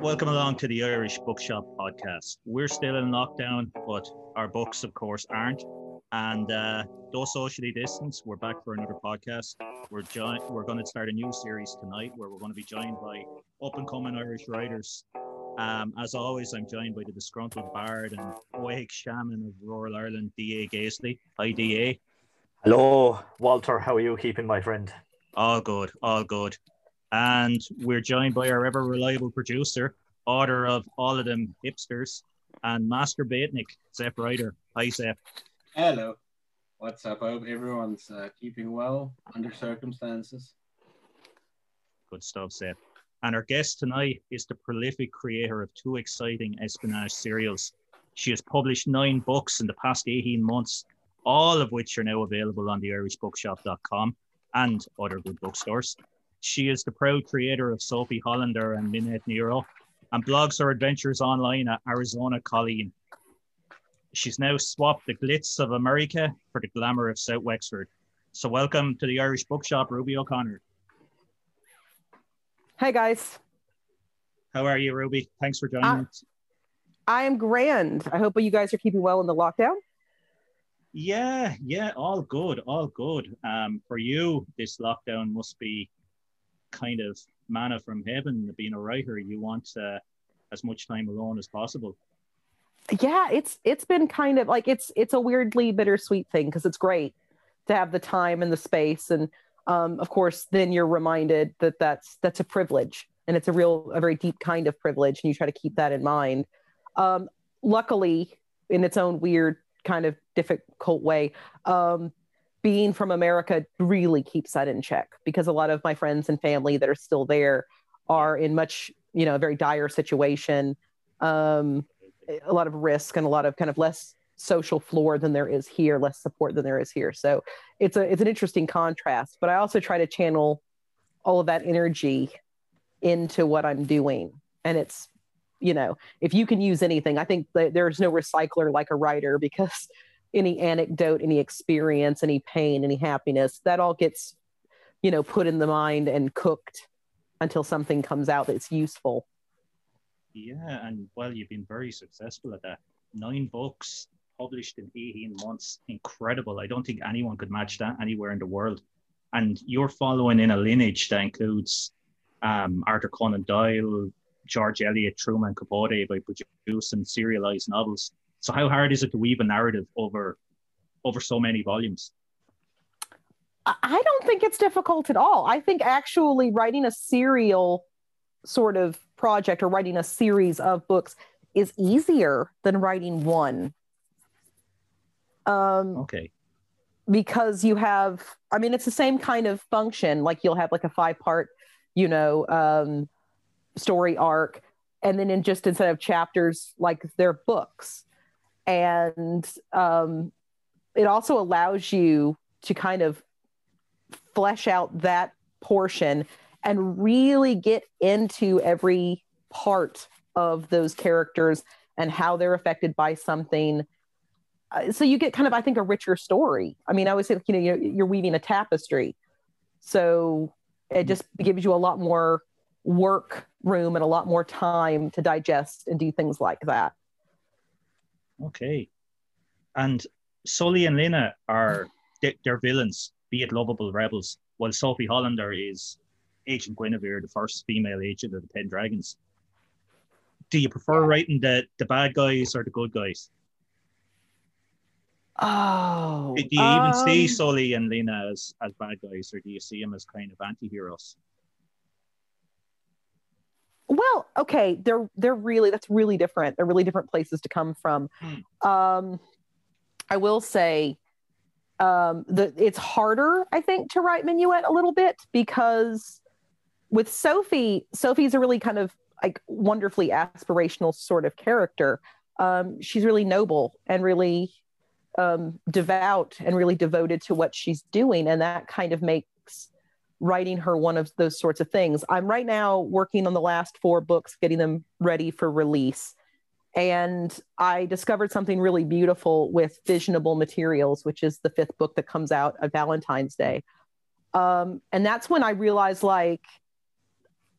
Welcome along to the Irish Bookshop podcast. We're still in lockdown, but our books, of course, aren't. And uh, though socially distanced, we're back for another podcast. We're joined. We're going to start a new series tonight, where we're going to be joined by up and coming Irish writers. Um, as always, I'm joined by the disgruntled bard and awake shaman of rural Ireland, D.A. Gaisley. Hi, D.A. Hello, Walter. How are you keeping, my friend? All good, all good. And we're joined by our ever reliable producer, author of all of them hipsters, and Master Baitnik, Zeph Ryder. Hi, Zeph. Hello. What's up? I hope everyone's uh, keeping well under circumstances. Good stuff, Zeph. And our guest tonight is the prolific creator of two exciting espionage serials. She has published nine books in the past 18 months, all of which are now available on the irishbookshop.com and other good bookstores. She is the proud creator of Sophie Hollander and Minette Nero and blogs her adventures online at Arizona Colleen. She's now swapped the glitz of America for the glamour of South Wexford. So, welcome to the Irish Bookshop, Ruby O'Connor. Hey, guys. How are you, Ruby? Thanks for joining uh, us. I am grand. I hope you guys are keeping well in the lockdown. Yeah, yeah, all good, all good. Um, for you, this lockdown must be kind of manna from heaven. Being a writer, you want uh, as much time alone as possible. Yeah, it's it's been kind of like it's it's a weirdly bittersweet thing because it's great to have the time and the space, and um, of course, then you're reminded that that's that's a privilege, and it's a real a very deep kind of privilege, and you try to keep that in mind. Um, luckily, in its own weird kind of difficult way, um, being from America really keeps that in check because a lot of my friends and family that are still there are in much, you know, a very dire situation, um, a lot of risk and a lot of kind of less social floor than there is here, less support than there is here. So it's a it's an interesting contrast. But I also try to channel all of that energy into what I'm doing, and it's you know if you can use anything, I think there's no recycler like a writer because any anecdote, any experience, any pain, any happiness, that all gets, you know, put in the mind and cooked until something comes out that's useful. Yeah, and well, you've been very successful at that. Nine books published in 18 months. Incredible. I don't think anyone could match that anywhere in the world. And you're following in a lineage that includes um, Arthur Conan Doyle, George Eliot, Truman Capote by producing serialized novels. So how hard is it to weave a narrative over over so many volumes? I don't think it's difficult at all. I think actually writing a serial sort of project or writing a series of books is easier than writing one. Um, okay. Because you have, I mean, it's the same kind of function. Like you'll have like a five part, you know, um, story arc, and then in just instead of chapters, like they're books and um, it also allows you to kind of flesh out that portion and really get into every part of those characters and how they're affected by something. Uh, so you get kind of i think a richer story. I mean i always say you know you're, you're weaving a tapestry. So it just gives you a lot more work room and a lot more time to digest and do things like that Okay. And Sully and Lena are they're villains, be it lovable rebels, while Sophie Hollander is Agent Guinevere, the first female agent of the Pendragons. Do you prefer writing the, the bad guys or the good guys? Oh. Do you um, even see um, Sully and Lena as, as bad guys, or do you see them as kind of anti heroes? Well, okay, they're they're really that's really different. They're really different places to come from. Hmm. Um, I will say um, the it's harder, I think, to write Minuet a little bit because with Sophie, Sophie's a really kind of like wonderfully aspirational sort of character. Um, she's really noble and really um, devout and really devoted to what she's doing, and that kind of makes writing her one of those sorts of things. I'm right now working on the last four books, getting them ready for release. And I discovered something really beautiful with Fissionable Materials, which is the fifth book that comes out at Valentine's Day. Um, and that's when I realized, like,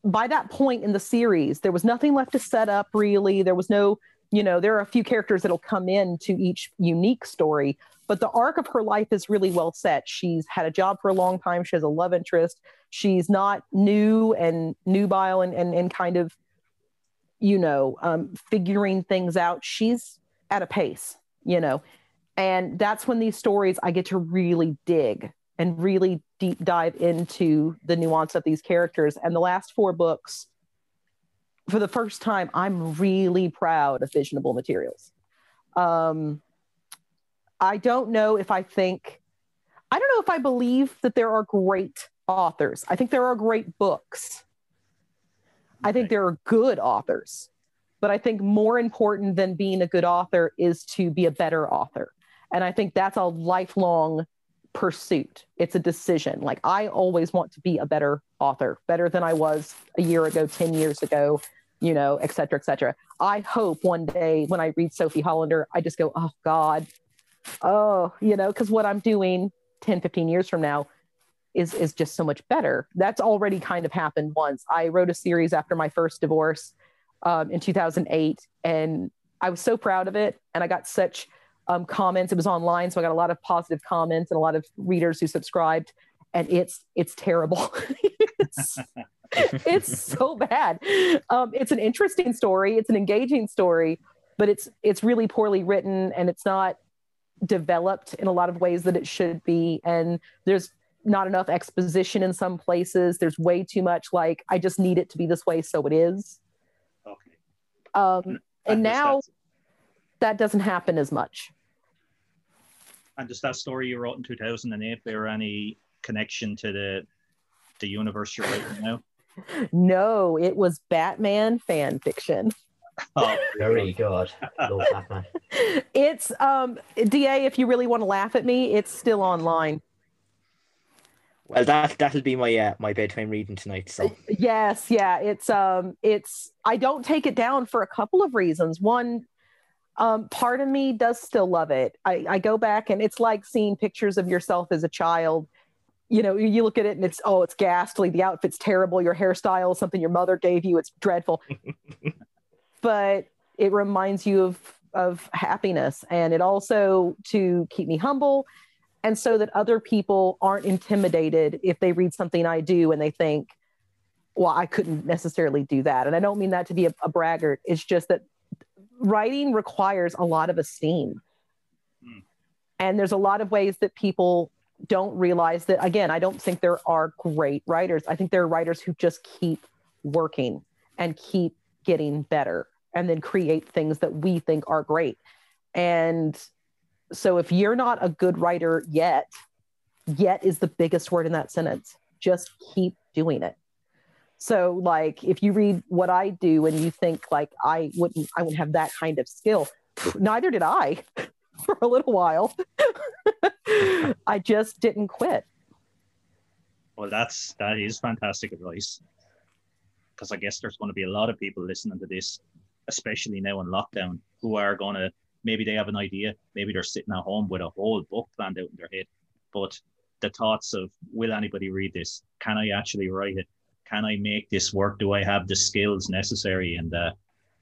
by that point in the series, there was nothing left to set up really. There was no, you know, there are a few characters that'll come in to each unique story, but the arc of her life is really well set. She's had a job for a long time. She has a love interest. She's not new and nubile and, and, and kind of, you know, um, figuring things out. She's at a pace, you know, and that's when these stories I get to really dig and really deep dive into the nuance of these characters. And the last four books, for the first time, I'm really proud of Fissionable Materials. Um, I don't know if I think, I don't know if I believe that there are great authors. I think there are great books. I think there are good authors. But I think more important than being a good author is to be a better author. And I think that's a lifelong pursuit. It's a decision. Like I always want to be a better author, better than I was a year ago, 10 years ago, you know, et cetera, et cetera. I hope one day when I read Sophie Hollander, I just go, oh God, oh, you know, because what I'm doing 10, 15 years from now is is just so much better. That's already kind of happened once. I wrote a series after my first divorce um, in 2008, and I was so proud of it. And I got such um, comments. It was online, so I got a lot of positive comments and a lot of readers who subscribed. And it's it's terrible. it's, it's so bad. Um, it's an interesting story. It's an engaging story, but it's it's really poorly written and it's not developed in a lot of ways that it should be. And there's not enough exposition in some places. There's way too much like I just need it to be this way, so it is. Okay. Um, and now that doesn't happen as much. And does that story you wrote in 2008 bear any connection to the the universe you're writing now? No, it was Batman fan fiction. Oh, very good. Love Batman. It's um DA, if you really want to laugh at me, it's still online. Well, that that'll be my uh, my bedtime reading tonight. So Yes, yeah. It's um it's I don't take it down for a couple of reasons. One, um, part of me does still love it. I, I go back and it's like seeing pictures of yourself as a child. You know, you look at it and it's oh, it's ghastly. The outfit's terrible. Your hairstyle is something your mother gave you. It's dreadful. but it reminds you of of happiness, and it also to keep me humble, and so that other people aren't intimidated if they read something I do and they think, well, I couldn't necessarily do that. And I don't mean that to be a, a braggart. It's just that writing requires a lot of esteem. Hmm. And there's a lot of ways that people don't realize that, again, I don't think there are great writers. I think there are writers who just keep working and keep getting better and then create things that we think are great. And so if you're not a good writer yet, yet is the biggest word in that sentence. Just keep doing it. So like if you read what I do and you think like I wouldn't I wouldn't have that kind of skill, neither did I for a little while. I just didn't quit. Well, that's that is fantastic advice. Because I guess there's going to be a lot of people listening to this, especially now in lockdown, who are going to maybe they have an idea, maybe they're sitting at home with a whole book planned out in their head, but the thoughts of will anybody read this? Can I actually write it? Can I make this work? Do I have the skills necessary? And uh,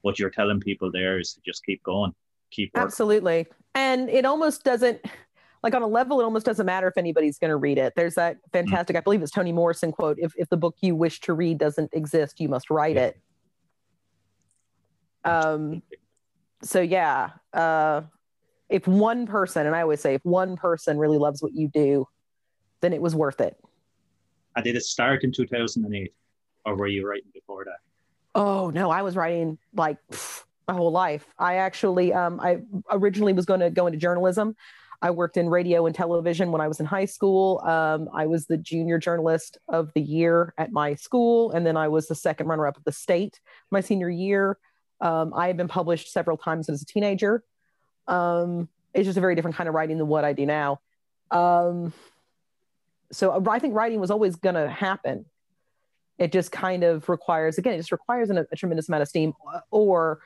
what you're telling people there is to just keep going, keep working. Absolutely. And it almost doesn't like on a level, it almost doesn't matter if anybody's going to read it. There's that fantastic, I believe it's Toni Morrison quote if, if the book you wish to read doesn't exist, you must write Yeah. it. Um, so yeah, uh, if one person, and I always say, if one person really loves what you do, then it was worth it. I did it start in 2008, or were you writing before that? Oh no, I was writing like pff, my whole life. I actually, um, I originally was going to go into journalism. I worked in radio and television when I was in high school. Um, I was the junior journalist of the year at my school, and then I was the second runner-up of the state my senior year. Um, I had been published several times as a teenager. Um, it's just a very different kind of writing than what I do now. Um, so I think writing was always going to happen. It just kind of requires, again, it just requires an, a tremendous amount of steam or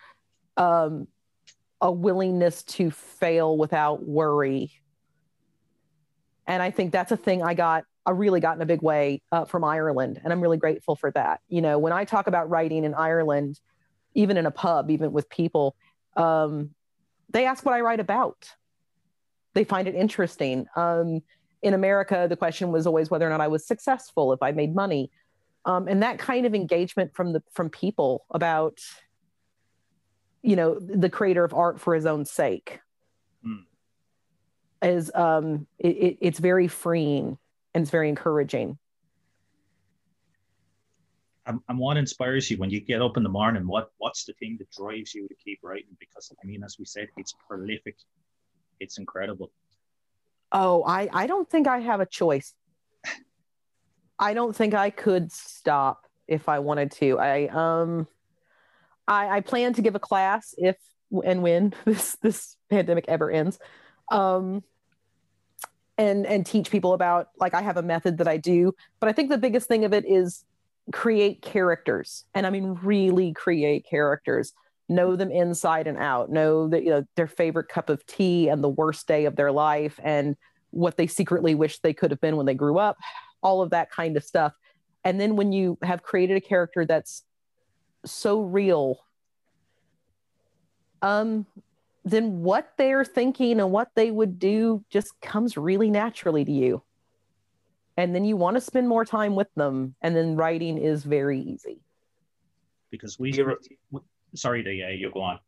um, a willingness to fail without worry. And I think that's a thing I got I really got in a big way uh, from Ireland, and I'm really grateful for that. You know, when I talk about writing in Ireland, even in a pub, even with people, um, they ask what I write about. They find it interesting. Um, in America, the question was always whether or not I was successful, if I made money, um, and that kind of engagement from the from people about, you know, the creator of art for his own sake, Hmm. is um, it, it, it's very freeing and it's very encouraging. And, and what inspires you when you get up in the morning? What what's the thing that drives you to keep writing? Because I mean, as we said, it's prolific. It's incredible. Oh, I, I don't think I have a choice. I don't think I could stop if I wanted to. I um I, I plan to give a class if and when this this pandemic ever ends. Um and and teach people about like I have a method that I do, but I think the biggest thing of it is create characters. And I mean really create characters. Know them inside and out. Know that you know their favorite cup of tea and the worst day of their life and what they secretly wish they could have been when they grew up. All of that kind of stuff. And then when you have created a character that's so real um then what they're thinking and what they would do just comes really naturally to you and then you want to spend more time with them and then writing is very easy Because we, You're- we- sorry, to yeah, you go on.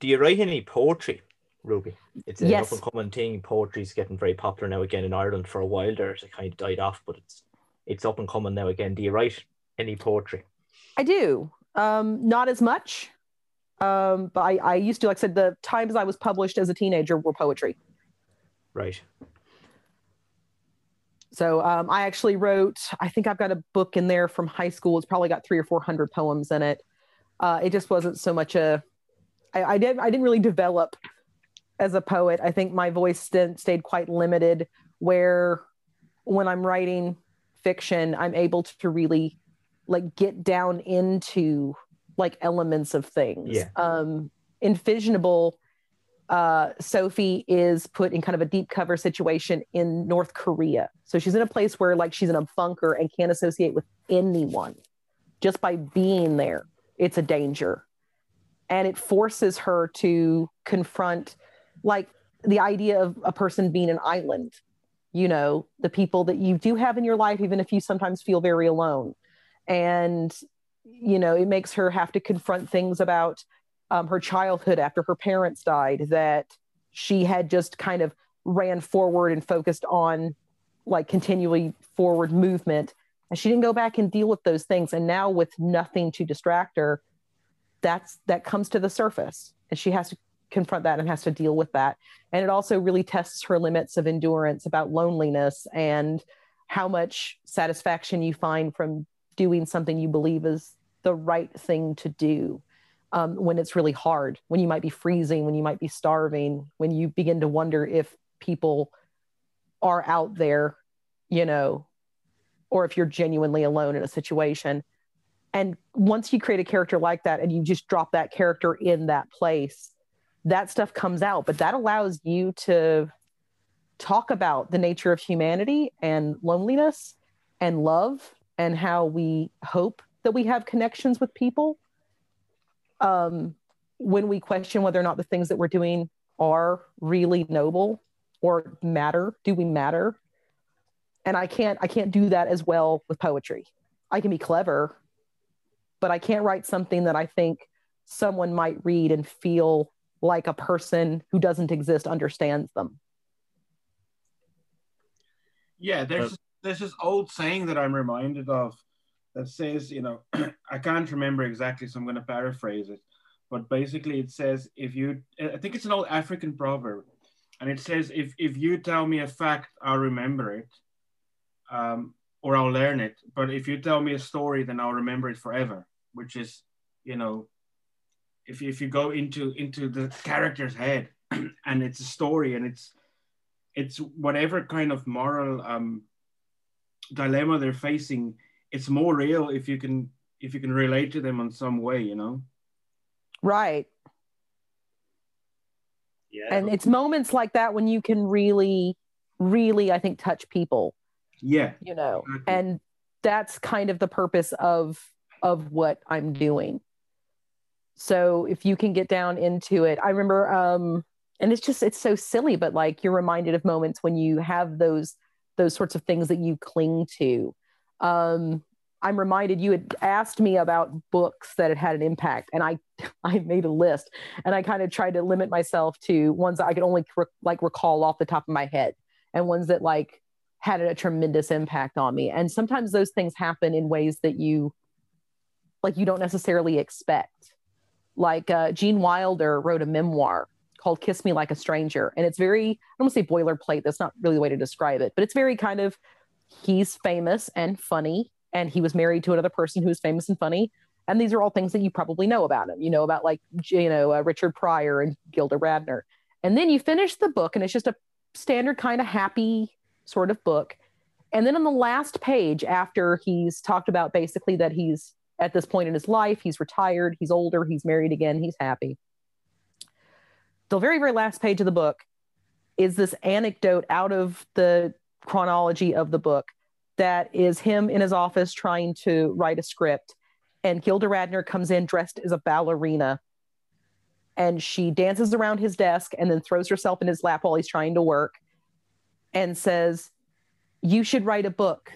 Do you write any poetry, Ruby? It's an Yes. up and coming thing. Poetry's getting very popular now again in Ireland. For a while there, it kind of died off, but it's it's up and coming now again. Do you write any poetry? I do. Um, not as much. Um, but I, I used to, like I said, the times I was published as a teenager were poetry. Right. So um, I actually wrote, I think I've got a book in there from high school. It's probably got three or 400 poems in it. Uh, it just wasn't so much a, I, I, did, I didn't really develop as a poet. I think my voice st- stayed quite limited where when I'm writing fiction, I'm able to really like get down into like elements of things. Yeah. Um, in Fissionable, uh, Sophie is put in kind of a deep cover situation in North Korea. So she's in a place where like she's in a bunker and can't associate with anyone. Just by being there, it's a danger. And it forces her to confront like the idea of a person being an island, you know, the people that you do have in your life, even if you sometimes feel very alone. And, you know, it makes her have to confront things about um, her childhood after her parents died that she had just kind of ran forward and focused on like continually forward movement. And she didn't go back and deal with those things. And now with nothing to distract her that's that comes to the surface. And she has to confront that and has to deal with that. And it also really tests her limits of endurance about loneliness and how much satisfaction you find from doing something you believe is the right thing to do um, when it's really hard, when you might be freezing, when you might be starving, when you begin to wonder if people are out there, you know, or if you're genuinely alone in a situation. And once you create a character like that and you just drop that character in that place, that stuff comes out. But that allows you to talk about the nature of humanity and loneliness and love and how we hope that we have connections with people um, when we question whether or not the things that we're doing are really noble or matter do we matter? And i can't i can't do that as well with poetry. I can be clever but i can't write something that i think someone might read and feel like a person who doesn't exist understands them. Yeah, there's there's this old saying that I'm reminded of that says, you know, I can't remember exactly, so I'm going to paraphrase it. But basically, it says, if you, I think it's an old African proverb, and it says, if if you tell me a fact, I'll remember it, um, or I'll learn it. But if you tell me a story, then I'll remember it forever. Which is, you know, if if you go into into the character's head, and it's a story, and it's it's whatever kind of moral um, dilemma they're facing it's more real if you can if you can relate to them in some way you know right Yeah. and it's moments like that when you can really really i think touch people Yeah. you know Exactly. and that's kind of the purpose of of what i'm doing so if you can get down into it i remember um and it's just it's so silly but like you're reminded of moments when you have those those sorts of things that you cling to um i'm reminded you had asked me about books that had had an impact and i i made a list and i kind of tried to limit myself to ones that i could only re- like recall off the top of my head and ones that like had a tremendous impact on me. And sometimes those things happen in ways that you like you don't necessarily expect. Like uh, gene wilder wrote a memoir called kiss me like a stranger and it's very i don't want to say boilerplate that's not really the way to describe it but it's very kind of he's famous and funny and he was married to another person who's famous and funny. And these are all things that you probably know about him. You know about like you know uh, richard pryor and gilda radner. And then you finish the book and it's just a standard kind of happy sort of book. And then on the last page after he's talked about basically that he's at this point in his life he's retired he's older he's married again he's happy. The very very last page of the book is this anecdote out of the chronology of the book that is him in his office trying to write a script and Gilda Radner comes in dressed as a ballerina and she dances around his desk and then throws herself in his lap while he's trying to work and says you should write a book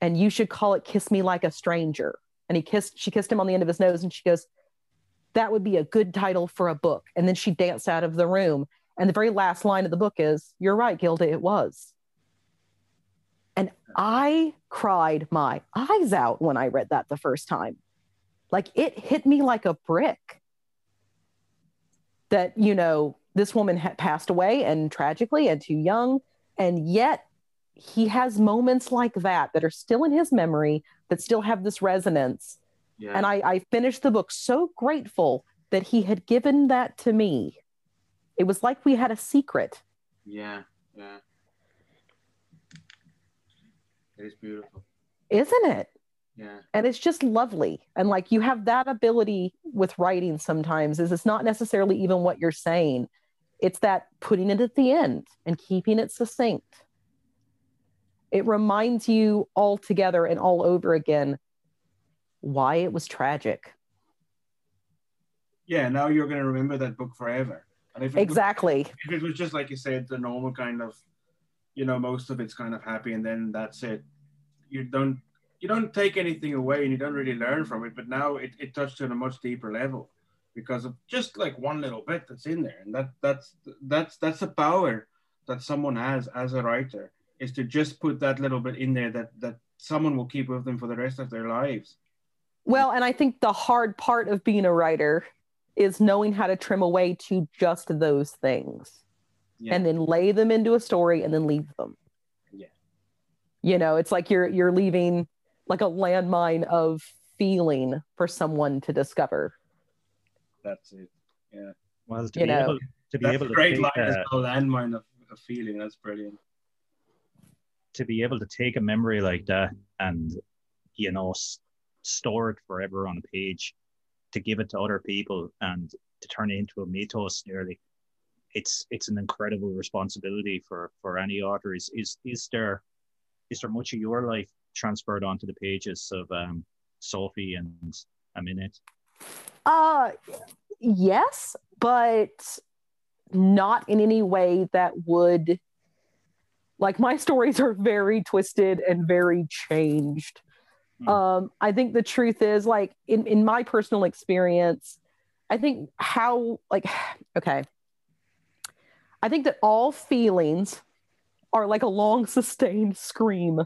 and you should call it kiss me like a stranger. And he kissed she kissed him on the end of his nose and she goes that would be a good title for a book. And then she danced out of the room. And the very last line of the book is you're right gilda it was i cried my eyes out when i read that the first time like it hit me like a brick that you know this woman had passed away and tragically and too young and yet he has moments like that that are still in his memory that still have this resonance Yeah. and I, I finished the book so grateful that he had given that to me it was like we had a secret yeah. Yeah. It is beautiful. isn't it Yeah. and it's just lovely and like you have that ability with writing sometimes is it's not necessarily even what you're saying it's that putting it at the end and keeping it succinct it reminds you all together and all over again why it was tragic Yeah. Now you're going to remember that book forever. And if it was- exactly if it was just like you said, the normal kind of, you know, most of it's kind of happy, and then that's it. You don't you don't take anything away, and you don't really learn from it. But now it, it touched on a much deeper level because of just like one little bit that's in there, and that that's that's that's the power that someone has as a writer is to just put that little bit in there that that someone will keep with them for the rest of their lives. Well, and I think the hard part of being a writer is knowing how to trim away to just those things Yeah. and then lay them into a story and then leave them. Yeah. You know, it's like you're you're leaving like a landmine of feeling for someone to discover. that's it. Yeah. Well, to You be know. able to be able to great take, line as well. Landmine of, of feeling. That's brilliant. to be able to take a memory like that and you know s- store it forever on a page to give it to other people and to turn it into a mythos nearly it's it's an incredible responsibility for for any author is is is there is there much of your life transferred onto the pages of um sophie and a minute Uh yes, but not in any way that would like my stories are very twisted and very changed. Hmm. Um I think the truth is like in in my personal experience, I think how like okay. I think that all feelings are like a long sustained scream.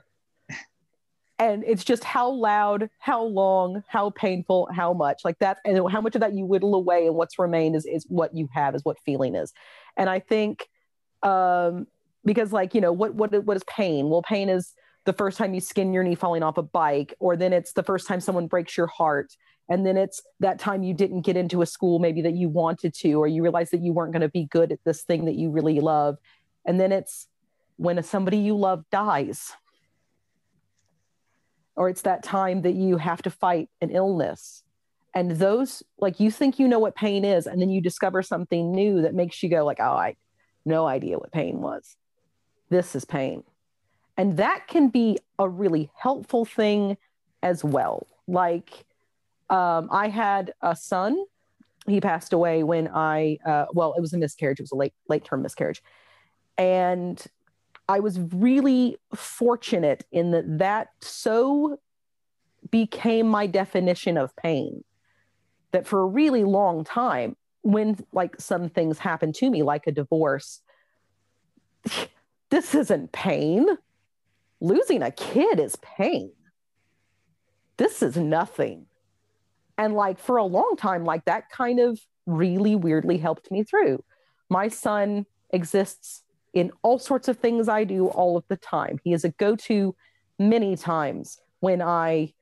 And it's just how loud, how long, how painful, how much like that, and how much of that you whittle away, and what's remained is is what you have, is what feeling is. And I think, um, because like you know, what what what is pain? Well, pain is the first time you skin your knee falling off a bike, or then it's the first time someone breaks your heart, and then it's that time you didn't get into a school maybe that you wanted to, or you realized that you weren't going to be good at this thing that you really love, and then it's when somebody you love dies. Or it's that time that you have to fight an illness. And those like you think you know what pain is and then you discover something new that makes you go like oh i no idea what pain was. This is pain. And that can be a really helpful thing as well. Like, um, I had a son. He passed away when I, uh, well, it was a miscarriage. It was a late, late term miscarriage. And I was really fortunate in that that so became my definition of pain that for a really long time, when like some things happen to me, like a divorce, this isn't pain. Losing a kid is pain. This is nothing. And like for a long time, like that kind of really weirdly helped me through. My son exists in all sorts of things I do all of the time. He is a go to many times when I,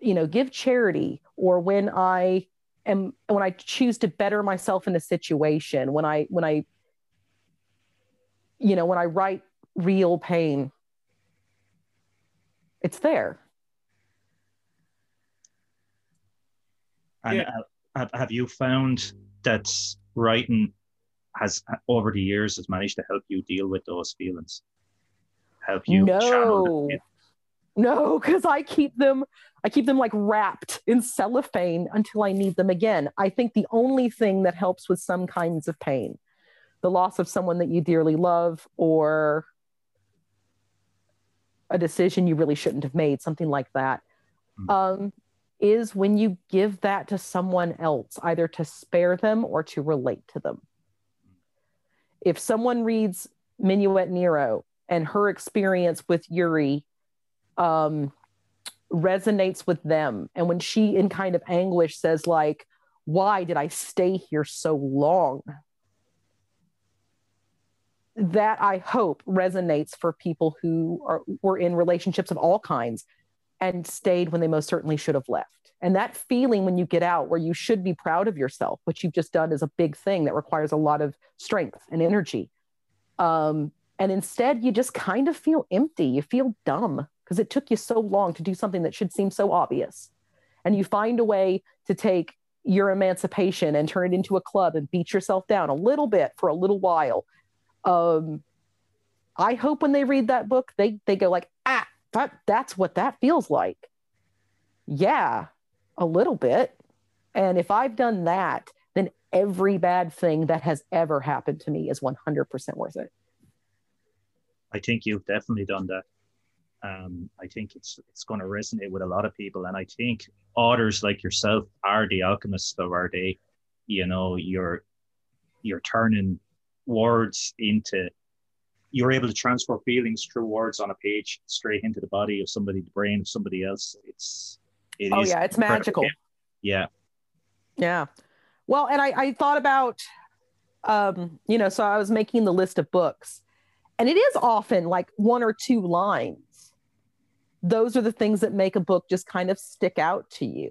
you know, give charity or when I am, when I choose to better myself in a situation, when I, when I, you know, when I write real pain, it's there. And Yeah. have, have you found that writing has over the years has managed to help you deal with those feelings? Help you channel no them? no because i keep them i keep them like wrapped in cellophane until i need them again i think the only thing that helps with some kinds of pain the loss of someone that you dearly love or a decision you really shouldn't have made something like that Hmm. um, is when you give that to someone else either to spare them or to relate to them if someone reads minuet nero and her experience with yuri um, resonates with them. And when she, in kind of anguish, says, like, why did I stay here so long? That I hope resonates for people who are were in relationships of all kinds and stayed when they most certainly should have left. And that feeling when you get out where you should be proud of yourself, what you've just done is a big thing that requires a lot of strength and energy. Um, and instead, you just kind of feel empty. You feel dumb because it took you so long to do something that should seem so obvious. And you find a way to take your emancipation and turn it into a club and beat yourself down a little bit for a little while. Um, I hope when they read that book, they they go like, that that's what that feels like. Yeah, a little bit. And if I've done that, then every bad thing that has ever happened to me is 100% worth it. I think you've definitely done that. Um, I think it's it's going to resonate with a lot of people, and I think authors like yourself are the alchemists of our day. You know, you're you're turning words into you're able to transfer feelings through words on a page straight into the body of somebody, the brain of somebody else. It's it oh yeah, it's incredible. magical. Yeah, Yeah. Well, and I, I thought about, um, you know, so I was making the list of books, and it is often like one or two lines. Those are the things that make a book just kind of stick out to you,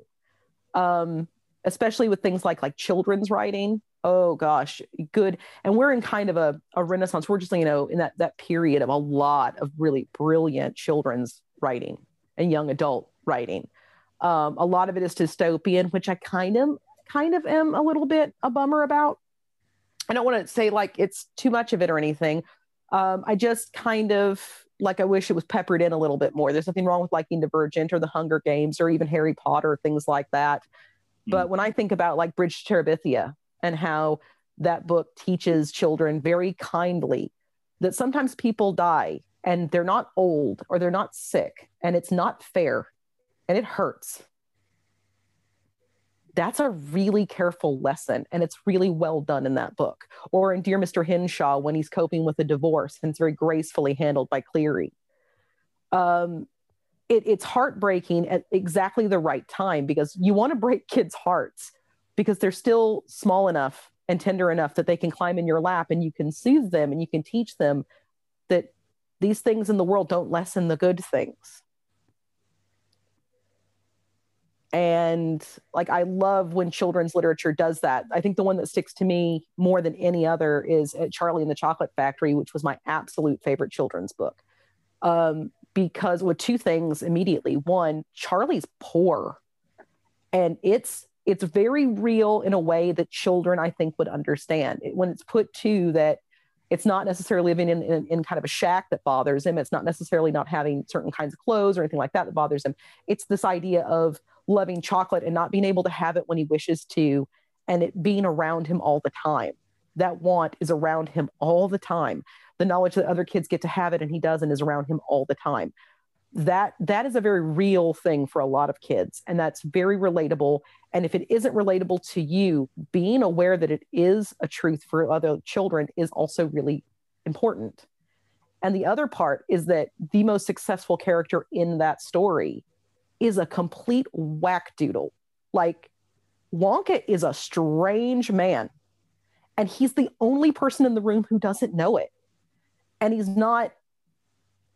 um, especially with things like like children's writing. Oh gosh, good. And we're in kind of a, a renaissance. We're just you know in that that period of a lot of really brilliant children's writing and young adult writing. Um, a lot of it is dystopian, which I kind of kind of am a little bit a bummer about. I don't want to say like it's too much of it or anything. Um, I just kind of like I wish it was peppered in a little bit more. There's nothing wrong with liking Divergent or The Hunger Games or even Harry Potter, things like that. But when I think about like Bridge to Terabithia and how that book teaches children very kindly that sometimes people die and they're not old or they're not sick and it's not fair and it hurts. That's a really careful lesson and it's really well done in that book. Or in dear mr Henshaw, when he's coping with a divorce and it's very gracefully handled by cleary. Um, it, it's heartbreaking at exactly the right time because you want to break kids hearts because they're still small enough and tender enough that they can climb in your lap and you can soothe them and you can teach them that these things in the world don't lessen the good things. And like i love when children's literature does that. I think the one that sticks to me more than any other is uh, charlie and the chocolate factory which was my absolute favorite children's book. Um, because with two things immediately. One charlie's poor and it's it's very real in a way that children i think would understand it, when it's put to that It's not necessarily living in, in, in, kind of a shack that bothers him. It's not necessarily not having certain kinds of clothes or anything like that that bothers him. It's this idea of loving chocolate and not being able to have it when he wishes to, and it being around him all the time. That want is around him all the time. The knowledge that other kids get to have it and he doesn't is around him all the time. That that is a very real thing for a lot of kids, and that's very relatable. And if it isn't relatable to you, being aware that it is a truth for other children is also really important. And the other part is that the most successful character in that story is a complete whackdoodle. Like Wonka is a strange man, and he's the only person in the room who doesn't know it. And he's not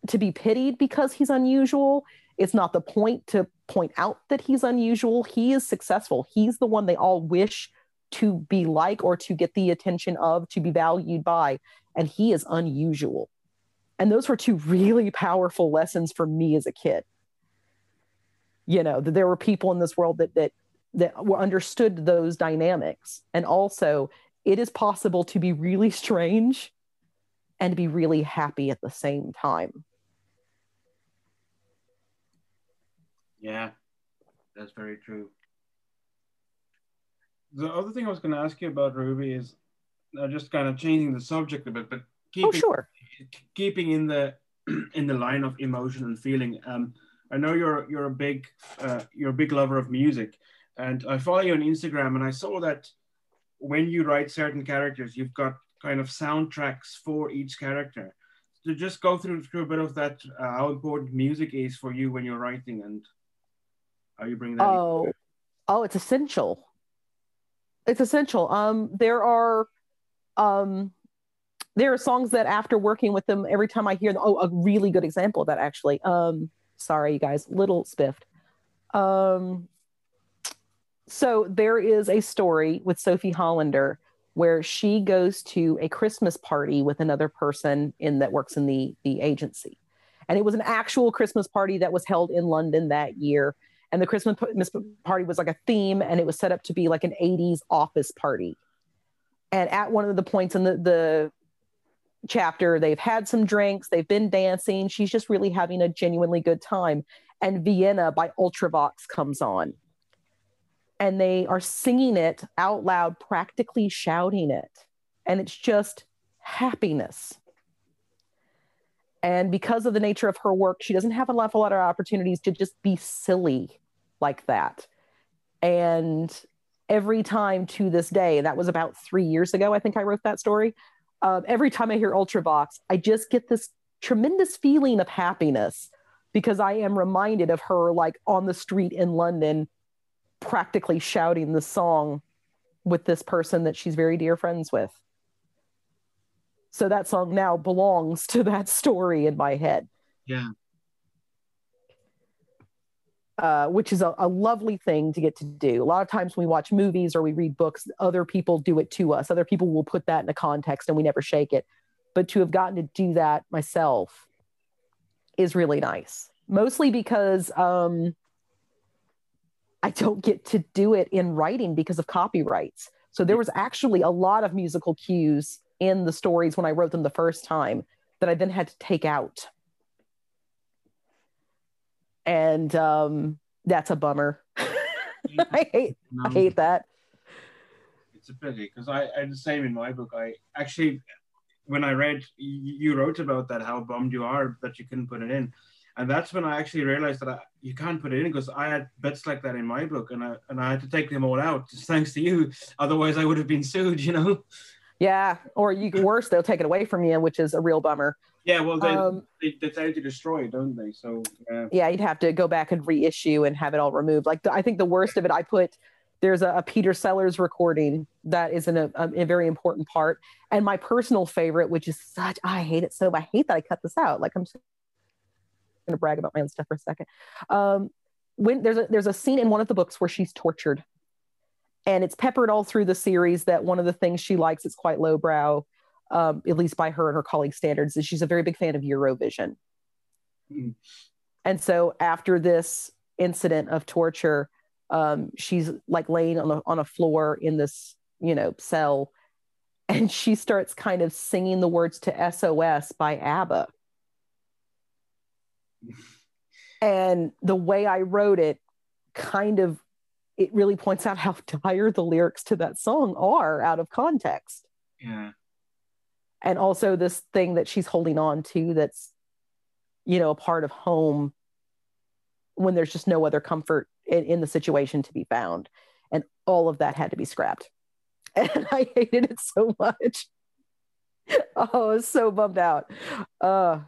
to be pitied because he's unusual. It's not the point to point out that he's unusual. He is successful. He's the one they all wish to be like or to get the attention of, to be valued by. And he is unusual. And those were two really powerful lessons for me as a kid you know that there were people in this world that that that were understood those dynamics and also it is possible to be really strange and be really happy at the same time yeah that's very true the other thing i was going to ask you about ruby is uh, just kind of changing the subject a bit but keeping, oh, sure. keeping in the in the line of emotion and feeling um, I know you're you're a big uh, you're a big lover of music, and I follow you on Instagram, and I saw that when you write certain characters, you've got kind of soundtracks for each character. To just go through, through a bit of that, uh, how important music is for you when you're writing, and how you bring that. Oh, in. oh, it's essential. It's essential. Um, there are, um, there are songs that after working with them, every time I hear them, oh, a really good example of that actually. Um, Sorry, you guys, little spiffed. Um, so there is a story with Sophie Hollander where she goes to a Christmas party with another person in that works in the the agency, and it was an actual Christmas party that was held in London that year. And the Christmas party was like a theme, and it was set up to be like an '80s office party. And at one of the points in the the chapter. They've had some drinks, they've been dancing. She's just really having a genuinely good time. And Vienna by Ultravox comes on. And they are singing it out loud, practically shouting it. And it's just happiness. And because of the nature of her work, she doesn't have a lot, a lot of opportunities to just be silly like that. And every time to this day, that was about three years ago, I think I wrote that story um, every time I hear Ultravox, I just get this tremendous feeling of happiness because I am reminded of her like on the street in London, practically shouting the song with this person that she's very dear friends with. So that song now belongs to that story in my head. Yeah. Uh, which is a, a, lovely thing to get to do. A lot of times when we watch movies or we read books, other people do it to us. Other people will put that in a context and we never shake it. But to have gotten to do that myself is really nice, mostly because um, I don't get to do it in writing because of copyrights. So there was actually a lot of musical cues in the stories when I wrote them the first time that I then had to take out and um, that's a bummer. I hate. I hate that. It's a pity because I, I the same in my book. I actually when I read you wrote about that how bummed you are that you couldn't put it in, and that's when I actually realized that I, you can't put it in because I had bits like that in my book and I and I had to take them all out just thanks to you. Otherwise, I would have been sued. You know. Yeah, or you worse, they'll take it away from you, which is a real bummer. Yeah, well, they, um, they, they tend to destroy, don't they? So yeah. yeah, you'd have to go back and reissue and have it all removed. Like I think the worst of it, I put there's a, a Peter Sellers recording that is an, a, a, very important part, and my personal favorite, which is such I hate it so I hate that I cut this out. Like I'm just gonna brag about my own stuff for a second. Um, when there's a there's a scene in one of the books where she's tortured, and it's peppered all through the series that one of the things she likes is quite lowbrow um, at least by her and her colleagues' standards, is she's a very big fan of Eurovision. Mm. And so after this incident of torture, um, she's like laying on a, on a floor in this, you know, cell and she starts kind of singing the words to SOS by ABBA. and the way I wrote it kind of it really points out how dire the lyrics to that song are out of context. Yeah. And also this thing that she's holding on to that's you know a part of home when there's just no other comfort in, in the situation to be found. And all of that had to be scrapped. And I hated it so much. Oh, I was so bummed out. Uh,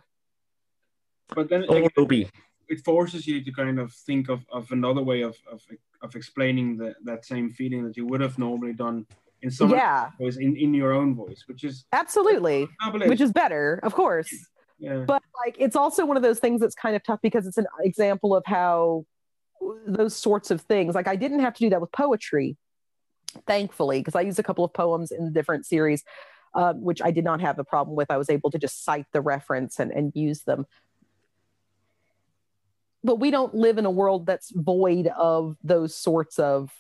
But then Oh, again, Ruby. It forces you to kind of think of, of another way of, of, of explaining the, that same feeling that you would have normally done in some yeah, voice, in, in your own voice, which is absolutely. Which is better, of course. yeah. but like it's also one of those things that's kind of tough because it's an example of how those sorts of things like i didn't have to do that with poetry thankfully because i used a couple of poems in different series uh, which i did not have a problem with i was able to just cite the reference and, and use them but we don't live in a world that's void of those sorts of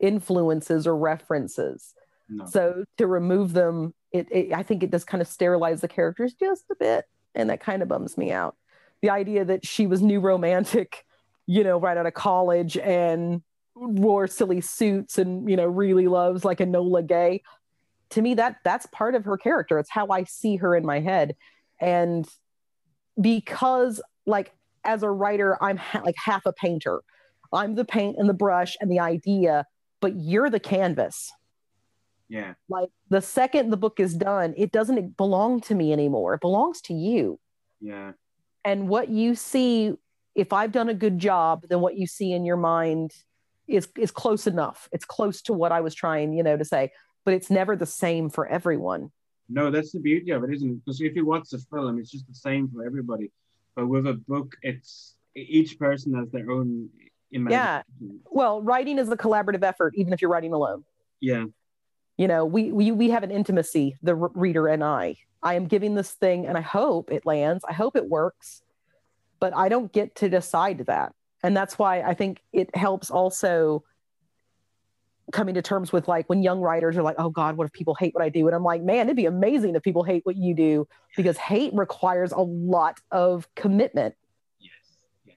influences or references no. so to remove them, it, it I think it does kind of sterilize the characters just a bit, and that kind of bums me out. The idea that she was new romantic, you know, right out of college and wore silly suits and you know really loves like Enola Gay. To me, that that's part of her character. It's how I see her in my head, and because like as a writer, I'm ha- like half a painter. I'm the paint and the brush and the idea, but you're the canvas yeah. like the second the book is done it doesn't belong to me anymore it belongs to you Yeah. and what you see if i've done a good job then what you see in your mind is is close enough it's close to what i was trying you know to say but it's never the same for everyone No, that's the beauty of it, isn't it? Because if you watch the film, it's just the same for everybody. But with a book, it's each person has their own imagination. yeah well writing is a collaborative effort even if you're writing alone. Yeah. you know we we we have an intimacy the reader and i. I am giving this thing and i hope it lands. I hope it works but i don't get to decide that. And that's why i think it helps also coming to terms with like when young writers are like oh god what if people hate what i do and i'm like man it'd be amazing if people hate what you do because hate requires a lot of commitment Yes. Yes.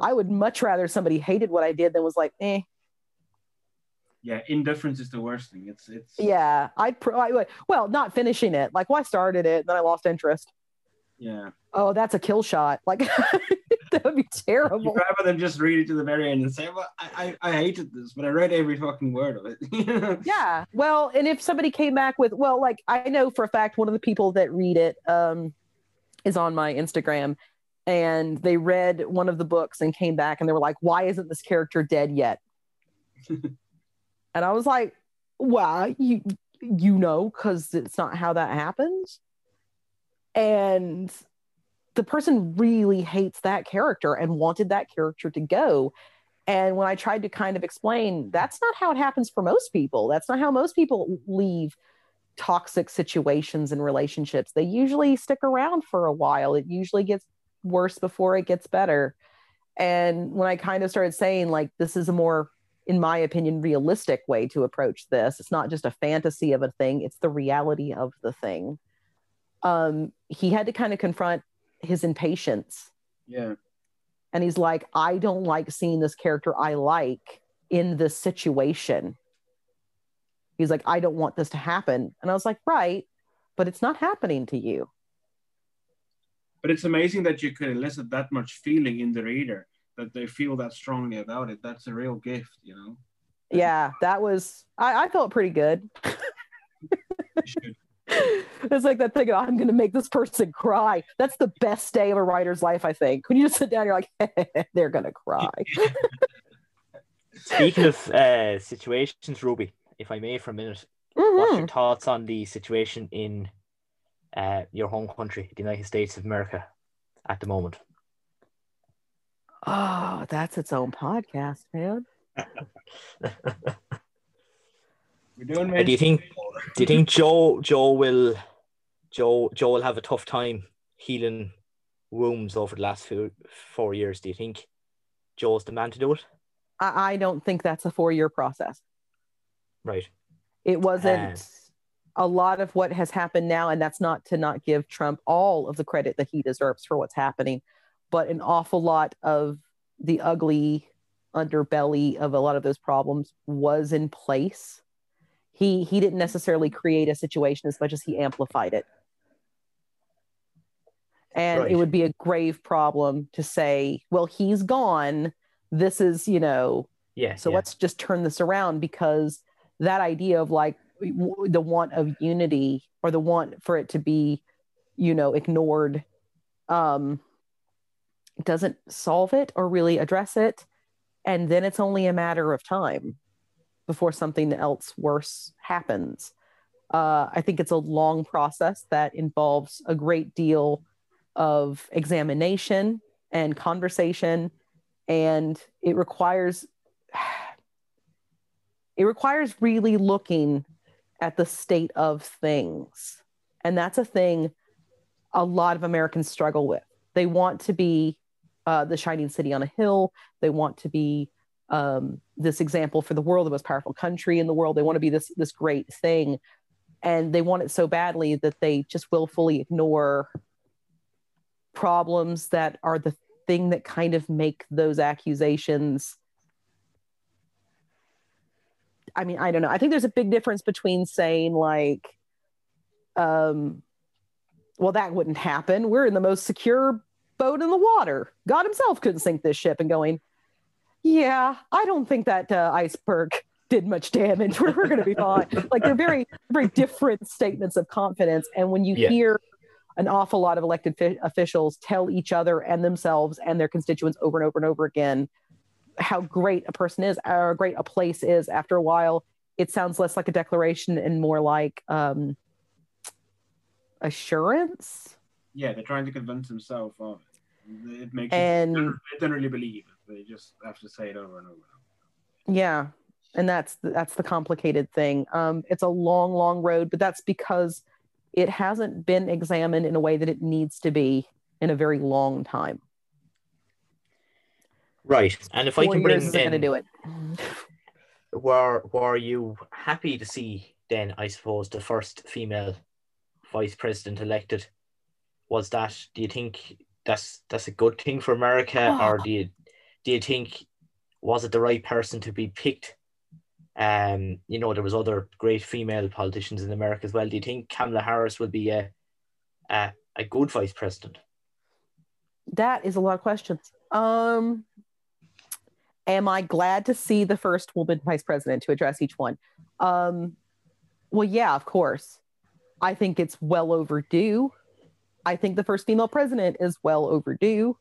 I would much rather somebody hated what i did than was like eh yeah. Indifference is the worst thing. It's it's yeah i'd pro- I would, well not finishing it like well i started it and then i lost interest yeah. oh, that's a kill shot. Like that would be terrible. Rather than just read it to the very end and say, "Well, I, I, I hated this, but I read every fucking word of it." Yeah. Well, and if somebody came back with, well, like I know for a fact one of the people that read it um, is on my Instagram, and they read one of the books and came back and they were like, "Why isn't this character dead yet?" and I was like, "Well, you you know, because it's not how that happens." And the person really hates that character and wanted that character to go. And when I tried to kind of explain, that's not how it happens for most people. That's not how most people leave toxic situations and relationships. They usually stick around for a while. It usually gets worse before it gets better. And when I kind of started saying, like, this is a more, in my opinion, realistic way to approach this, it's not just a fantasy of a thing, it's the reality of the thing. Um, he had to kind of confront his impatience yeah. and he's like i don't like seeing this character i like in this situation he's like i don't want this to happen and i was like right but it's not happening to you But it's amazing that you could elicit that much feeling in the reader that they feel that strongly about it. That's a real gift, you know. yeah that was i, I felt pretty good. it's like that thing of, i'm going to make this person cry that's the best day of a writer's life i think when you just sit down you're like they're going to cry Speaking of uh, situations, Ruby, if I may for a minute, Mhm. what's your thoughts on the situation in uh, your home country, the United States of America, at the moment? oh that's its own podcast man We're doing Uh, do you think? Do you think Joe Joe will Joe Joe will have a tough time healing wounds over the last few four years? Do you think Joe's the man to do it? I, I don't think that's a four year process Right. it wasn't a lot of what has happened now, and that's not to not give Trump all of the credit that he deserves for what's happening, but an awful lot of the ugly underbelly of a lot of those problems was in place. He he didn't necessarily create a situation as much as he amplified it. And Right. it would be a grave problem to say, well, he's gone. This is, you know, Yeah. so yeah. let's just turn this around because that idea of like the want of unity or the want for it to be, you know, ignored um, doesn't solve it or really address it. And then it's only a matter of time before something else worse happens. Uh, I think it's a long process that involves a great deal of examination and conversation, and it requires it requires really looking at the state of things. And that's a thing a lot of Americans struggle with. They want to be uh, the shining city on a hill. They want to be um, this example for the world, the most powerful country in the world. They want to be this this great thing, and they want it so badly that they just willfully ignore problems that are the thing that kind of make those accusations I mean, I don't know. I think there's a big difference between saying like, um, well, that wouldn't happen. We're in the most secure boat in the water. God himself couldn't sink this ship and going, yeah, I don't think that uh, iceberg did much damage. We're, we're going to be fine. like they're very, very different statements of confidence. And when you Yeah. hear an awful lot of elected fi- officials tell each other and themselves and their constituents over and over and over again how great a person is or great a place is after a while it sounds less like a declaration and more like um assurance Yeah, they're trying to convince themselves of it. It makes And- you, they don't really believe it. They just have to say it over and over. yeah and that's that's the complicated thing um it's a long long road but that's because it hasn't been examined in a way that it needs to be in a very long time Right. And if I can bring isn't to do it were were you happy to see then I suppose the first female vice president elected was that do you think that's that's a good thing for America or do you do you think was it the right person to be picked? Um you know there was other great female politicians in America as well. Do you think Kamala Harris would be a a, a good vice president? That is a lot of questions. Um am i glad to see the first woman vice president to address each one? Um well yeah of course. I think it's well overdue. I think the first female president is well overdue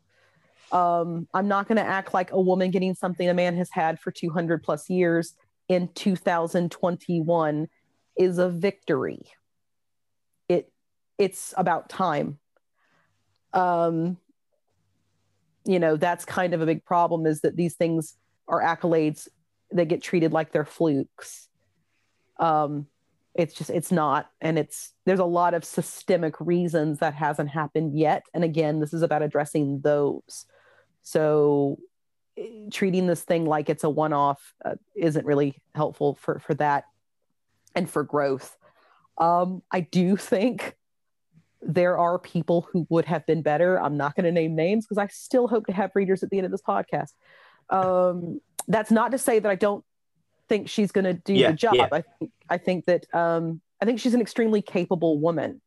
um i'm not going to act like a woman getting something a man has had for 200 plus years in 2021 is a victory. It it's about time. Um you know that's kind of a big problem is that these things are accolades that get treated like they're flukes. Um it's just it's not. And it's there's a lot of systemic reasons that hasn't happened yet. And again this is about addressing those so eh, treating this thing like it's a one-off uh, isn't really helpful for for that and for growth um i do think there are people who would have been better. I'm not going to name names because I still hope to have readers at the end of this podcast. Um, that's not to say that I don't think she's going to do Yeah, the job. yeah. I think I think that um, I think she's an extremely capable woman.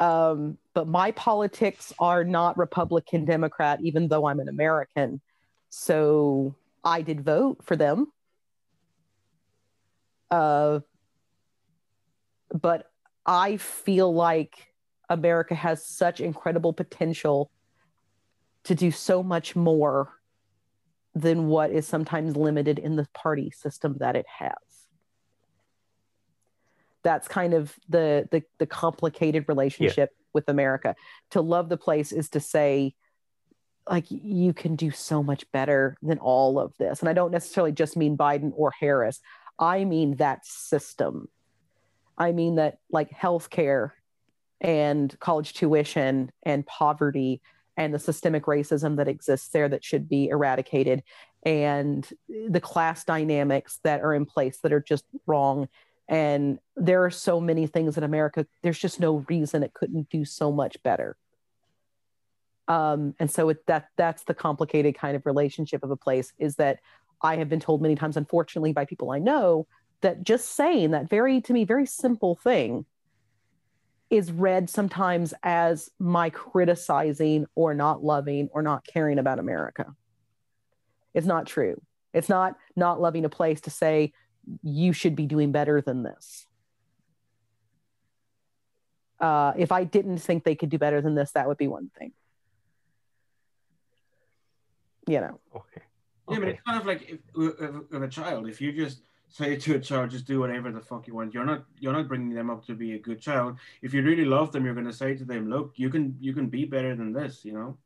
Um, but my politics are not Republican Democrat, even though I'm an American. So I did vote for them. Uh, but I feel like America has such incredible potential to do so much more than what is sometimes limited in the party system that it has. That's kind of the the, the complicated relationship with America. To love the place is to say, like, you can do so much better than all of this. And I don't necessarily just mean Biden or Harris. I mean that system. I mean that like healthcare and college tuition and poverty and the systemic racism that exists there that should be eradicated and the class dynamics that are in place that are just wrong And there are so many things in America. There's just no reason it couldn't do so much better. Um, and so it, that that's the complicated kind of relationship of a place is that I have been told many times, unfortunately, by people I know, that just saying that very to me very simple thing is read sometimes as my criticizing or not loving or not caring about America. It's not true. It's not not loving a place to say you should be doing better than this. Uh, if I didn't think they could do better than this, that would be one thing. You know. Okay. Yeah, but it's kind of like if, with, with a child, if you just say to a child, just do whatever the fuck you want, you're not you're not bringing them up to be a good child. If you really love them, you're going to say to them, look, you can you can be better than this, you know.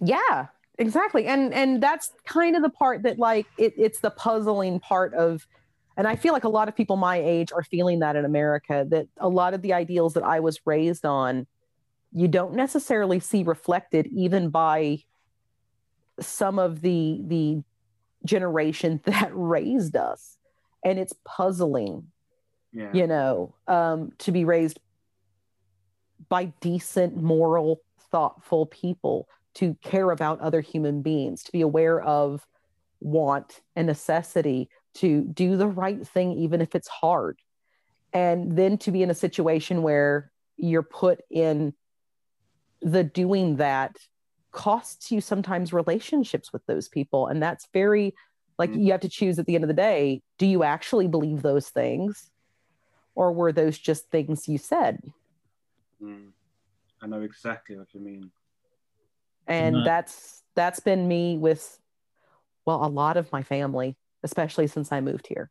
yeah exactly and and that's kind of the part that like it, it's the puzzling part of and i feel like a lot of people my age are feeling that in america that a lot of the ideals that i was raised on you don't necessarily see reflected even by some of the the generation that raised us and it's puzzling Yeah. you know um to be raised by decent moral thoughtful people to care about other human beings to be aware of want and necessity to do the right thing even if it's hard and then to be in a situation where you're put in the doing that costs you sometimes relationships with those people and that's very like Mm. you have to choose at the end of the day do you actually believe those things or were those just things you said Mm. I know exactly what you mean. and Mhm. that's that's been me with well a lot of my family especially since i moved here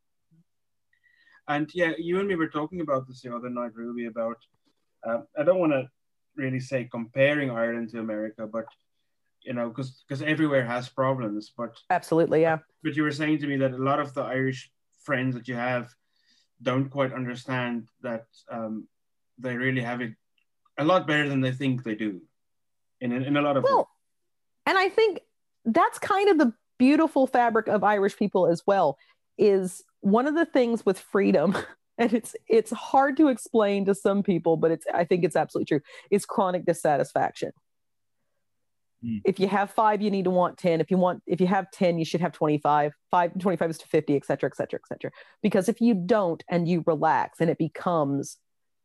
And yeah, you and me were talking about this the other night, Ruby. About uh, I don't want to really say comparing Ireland to America, but you know, because because everywhere has problems. But absolutely yeah but you were saying to me that a lot of the Irish friends that you have don't quite understand that um, they really have it a lot better than they think they do. In in a lot of well and i think that's kind of the beautiful fabric of irish people as well is one of the things with freedom and it's it's hard to explain to some people but it's i think it's absolutely true is chronic dissatisfaction. Mm. if you have five you need to want 10 if you want if you have 10 you should have 25 five 25 is to 50 et cetera et cetera et cetera. Because if you don't and you relax and it becomes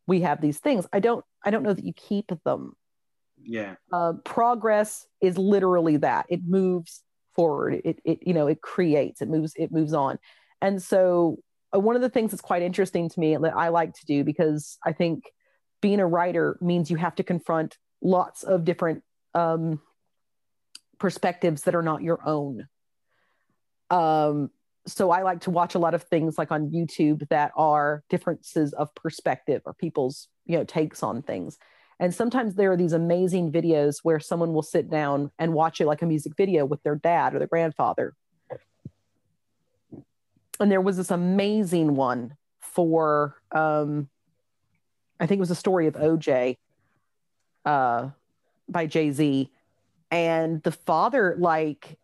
we have these things i don't i don't know that you keep them. Yeah, uh, progress is literally that. It moves forward it, it you know it creates it moves it moves on. And so uh, one of the things that's quite interesting to me that i like to do because i think being a writer means you have to confront lots of different um, perspectives that are not your own. Um, so i like to watch a lot of things like on youtube that are differences of perspective or people's you know takes on things and sometimes there are these amazing videos where someone will sit down and watch it like a music video with their dad or their grandfather. And there was this amazing one for, um, I think it was a story of OJ uh, by Jay Z. And the father, like,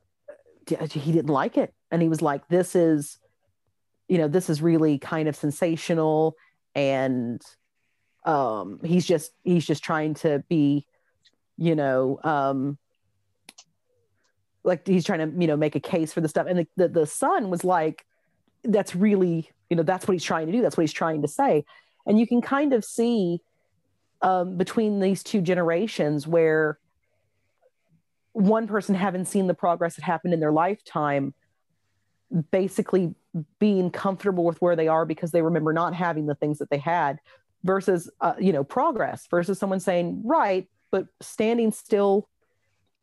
he didn't like it. And he was like, this is, you know, this is really kind of sensational. And um he's just he's just trying to be you know um like he's trying to you know make a case for the stuff. And the, the, the son was like that's really you know that's what he's trying to do. That's what he's trying to say. And you can kind of see um between these two generations where one person having seen the progress that happened in their lifetime basically being comfortable with where they are because they remember not having the things that they had versus uh, you know progress versus someone saying right but standing still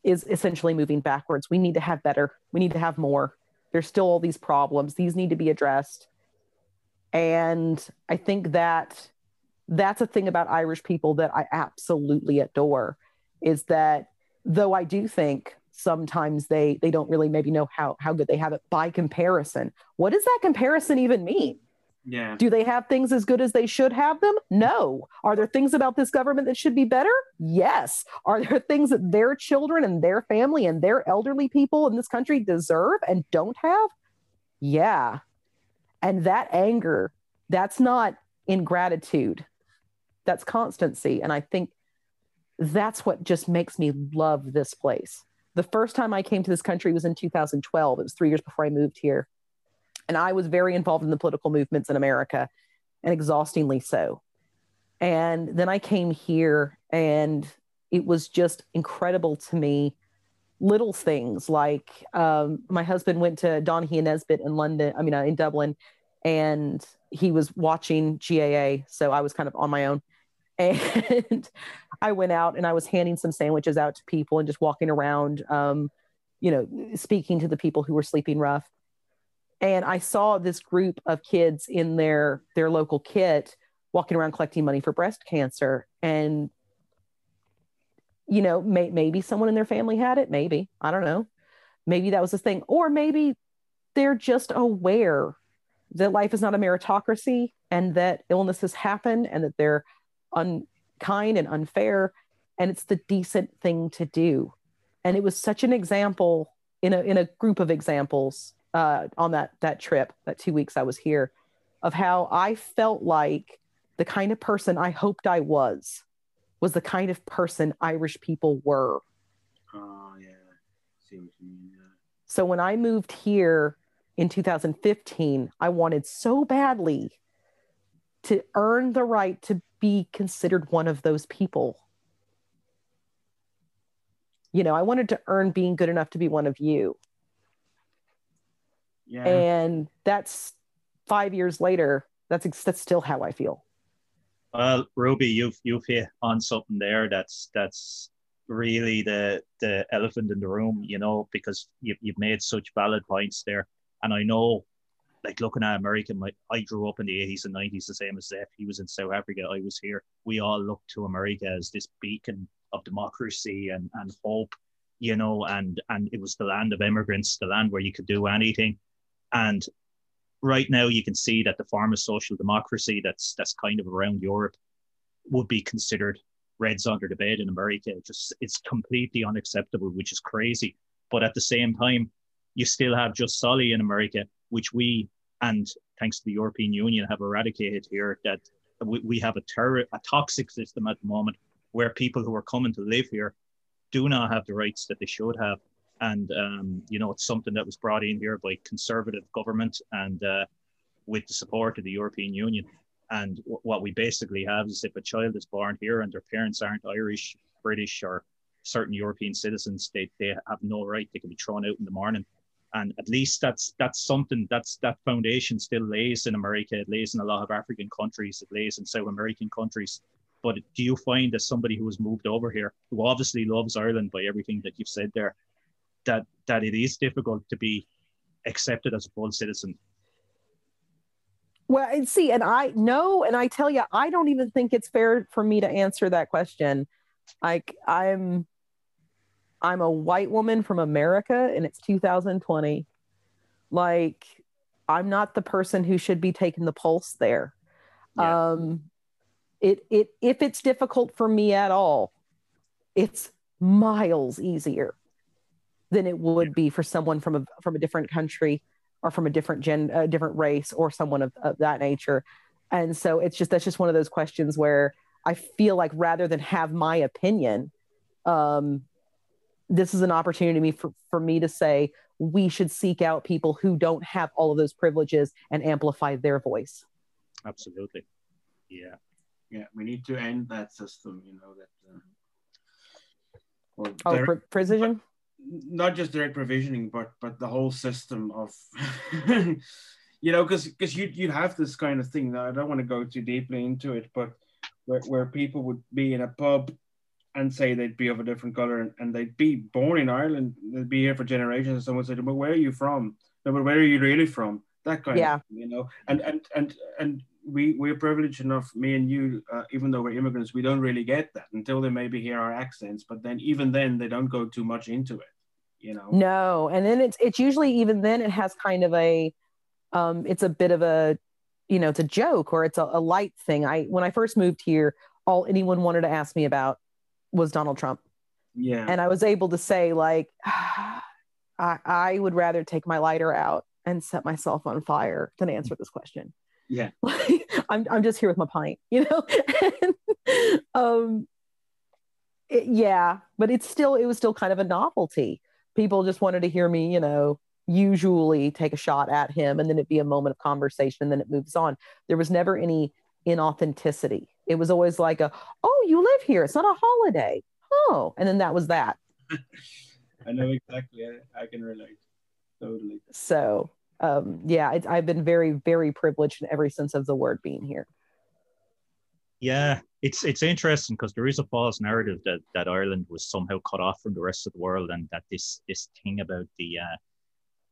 is essentially moving backwards. We need to have better. We need to have more. There's still all these problems. These need to be addressed. And i think that that's a thing about irish people that i absolutely adore is that though i do think sometimes they they don't really maybe know how how good they have it by comparison. What does that comparison even mean yeah, do they have things as good as they should have them? No. Are there things about this government that should be better? Yes. Are there things that their children and their family and their elderly people in this country deserve and don't have? Yeah. And that anger that's not ingratitude that's constancy and i think that's what just makes me love this place the first time i came to this country was in 2012 it was three years before i moved here and i was very involved in the political movements in america and exhaustingly so and then i came here and it was just incredible to me little things like um, my husband went to Doheny and Nesbitt in London, I mean, uh, in Dublin, and he was watching GAA. So I was kind of on my own. And I went out and I was handing some sandwiches out to people and just walking around, um, you know, speaking to the people who were sleeping rough. And I saw this group of kids in their their local kit walking around collecting money for breast cancer. And you know, may, maybe someone in their family had it. Maybe I don't know. Maybe that was the thing, or maybe they're just aware that life is not a meritocracy and that illnesses happen and that they're unkind and unfair and it's the decent thing to do and it was such an example in a in a group of examples uh, on that that trip that two weeks i was here of how i felt like the kind of person i hoped i was was the kind of person irish people were Oh yeah, see what you mean. Yeah. so when i moved here in 2015 i wanted so badly to earn the right to be considered one of those people you know i wanted to earn being good enough to be one of you Yeah. and that's five years later that's that's still how i feel Well, Ruby, you've you've hit on something there that's that's really the the elephant in the room, you know, because you you've made such valid points there. And I know, like looking at America, my, I grew up in the 80s and 90s, the same as Zeph. He was in South Africa, I was here. We all looked to America as this beacon of democracy and, and hope, you know, and and it was the land of immigrants, the land where you could do anything. And right now you can see that the form of social democracy that's that's kind of around Europe would be considered reds under the bed in America. It just it's completely unacceptable, which is crazy. But at the same time, you still have jus soli in America, which we and thanks to the European Union have eradicated here. That we, we have a terror a toxic system at the moment where people who are coming to live here do not have the rights that they should have. And um, you know, it's something that was brought in here by conservative government and uh, with the support of the European Union. And w- what we basically have is if a child is born here and their parents aren't Irish, British, or certain European citizens, they, they have no right. They can be thrown out in the morning. And at least that's that's something that's that foundation still lays in America. It lays in a lot of African countries. It lays in South American countries. But do you find as somebody who has moved over here, who obviously loves Ireland by everything that you've said there, that that it is difficult to be accepted as a full citizen? Well, and see, and I know, and I tell you, I don't even think it's fair for me to answer that question. Like, I'm, I'm a white woman from America, and it's 2020. Like, I'm not the person who should be taking the pulse there. Yeah. Um, it, it, if it's difficult for me at all, it's miles easier than it would be for someone from a from a different country or from a different gen a different race or someone of, of that nature and so it's just that's just one of those questions where i feel like rather than have my opinion um this is an opportunity for, for me to say we should seek out people who don't have all of those privileges and amplify their voice Absolutely. Yeah. yeah, we need to end that system. You know that. Uh, or oh direct- pre- precision not just direct provisioning, but but the whole system of, you know, because because you you have this kind of thing. Now I don't want to go too deeply into it, but where where people would be in a pub and say they'd be of a different color and, and they'd be born in Ireland, they'd be here for generations, and someone said, "But where are you from? No, but where are you really from?" That kind Yeah. of thing, you know, and and and and we we're privileged enough, me and you, uh, even though we're immigrants, we don't really get that until they maybe hear our accents. But then even then, they don't go too much into it, you know. No, and then it's it's usually even then it has kind of a um it's a bit of a you know, it's a joke or it's a, a light thing. I when I first moved here, all anyone wanted to ask me about was Donald Trump. Yeah. And I was able to say like I I would rather take my lighter out and set myself on fire than answer this question. Yeah. I'm I'm just here with my pint, you know. and, um, it, yeah, but it's still it was still kind of a novelty. People just wanted to hear me, you know, usually take a shot at him, and then it'd be a moment of conversation, and then it moves on. There was never any inauthenticity. It was always like a, oh, you live here. It's not a holiday. Oh, and then that was that. I know exactly. I, I can relate totally. So um, yeah, I've been very, very privileged in every sense of the word being here. Yeah, it's it's interesting because there is a false narrative that that Ireland was somehow cut off from the rest of the world, and that this this thing about the uh,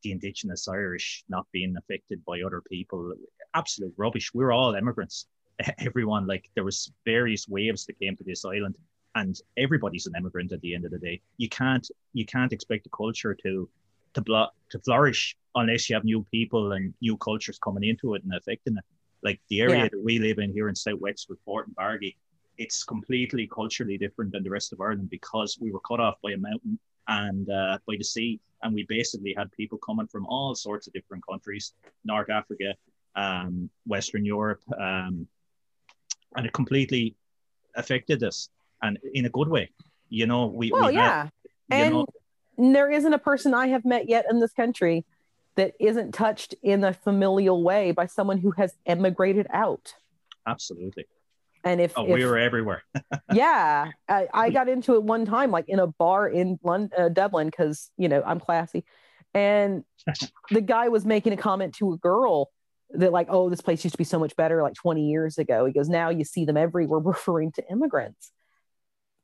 the indigenous Irish not being affected by other people, absolute rubbish. We're all immigrants. Everyone like there was various waves that came to this island, and everybody's an immigrant at the end of the day. You can't you can't expect a culture to to blo- to flourish unless you have new people and new cultures coming into it and affecting it. Like the area yeah. that we live in here in South Wexford, Bargy, it's completely culturally different than the rest of Ireland because we were cut off by a mountain and uh, by the sea, and we basically had people coming from all sorts of different countries, North Africa, um, Western Europe, um, and it completely affected us, and in a good way. You know, we well, we yeah, had, and know, there isn't a person I have met yet in this country that isn't touched in a familial way by someone who has emigrated out. Absolutely. And if, oh, if we were everywhere. yeah, I, I, got into it one time, like in a bar in London, uh, Dublin, because you know I'm classy, and the guy was making a comment to a girl that like, oh, this place used to be so much better like 20 years ago. He goes, now you see them everywhere, referring to immigrants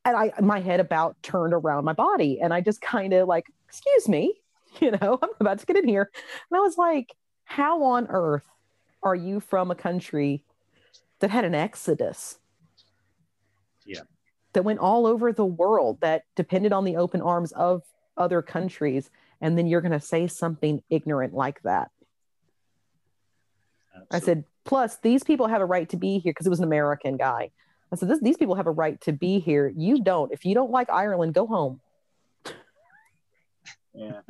and I my head about turned around my body and I just kind of like, excuse me, you know, I'm about to get in here. And I was like, how on earth are you from a country that had an exodus? Yeah. That went all over the world that depended on the open arms of other countries. And then you're going to say something ignorant like that. Absolutely. I said, plus, these people have a right to be here because it was an American guy. I said, this, these people have a right to be here. You don't. If you don't like Ireland, go home. Yeah.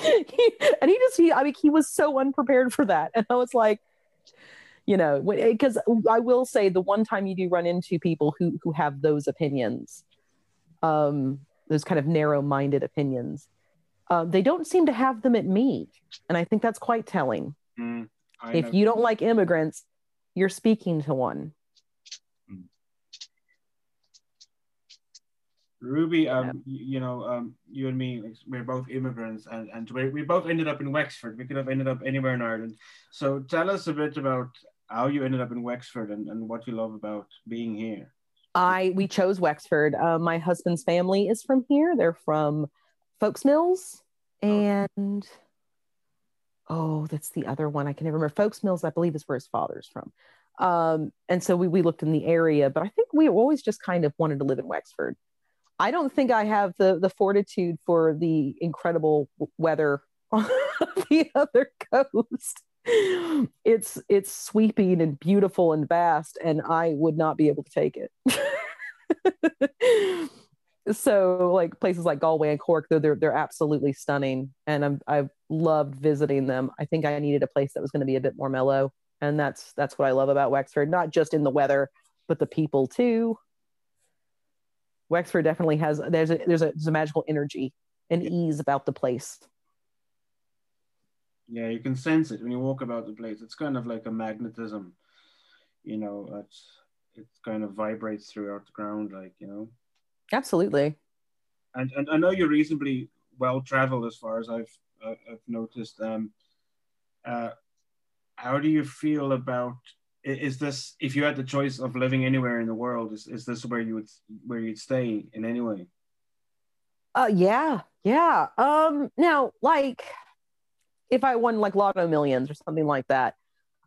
He, and he just, he, I mean, he was so unprepared for that. And I was like, you know, because I will say the one time you do run into people who, who have those opinions, um, those kind of narrow minded opinions, uh, they don't seem to have them at me. And I think that's quite telling. Mm, if you don't like immigrants, you're speaking to one. Ruby, um, yeah. you, know, um, you and me, we're both immigrants, and and we, we both ended up in Wexford. We could have ended up anywhere in Ireland. So tell us a bit about how you ended up in Wexford and, and what you love about being here. I we chose Wexford. Uh, my husband's family is from here. They're from Foulksmills and oh, that's the other one I can never remember. Foulksmills, I believe, is where his father's from. Um, and so we we looked in the area, but I think we always just kind of wanted to live in Wexford. I don't think I have the the fortitude for the incredible weather on the other coast. It's it's sweeping and beautiful and vast, and I would not be able to take it. so like places like Galway and Cork, they're they're, they're absolutely stunning, and I'm I've loved visiting them. I think I needed a place that was going to be a bit more mellow, and that's that's what I love about Wexford, not just in the weather, but the people too. Wexford definitely has there's a there's a, there's a magical energy and ease about the place. Yeah, you can sense it when you walk about the place. It's kind of like a magnetism, you know. It's it kind of vibrates throughout the ground, like you know. Absolutely. And and I know you're reasonably well traveled as far as I've uh, I've noticed. Um, uh, how do you feel about is this if you had the choice of living anywhere in the world is, is this where you would where you'd stay in any way? Uh yeah yeah. Um now like if i won like lotto millions or something like that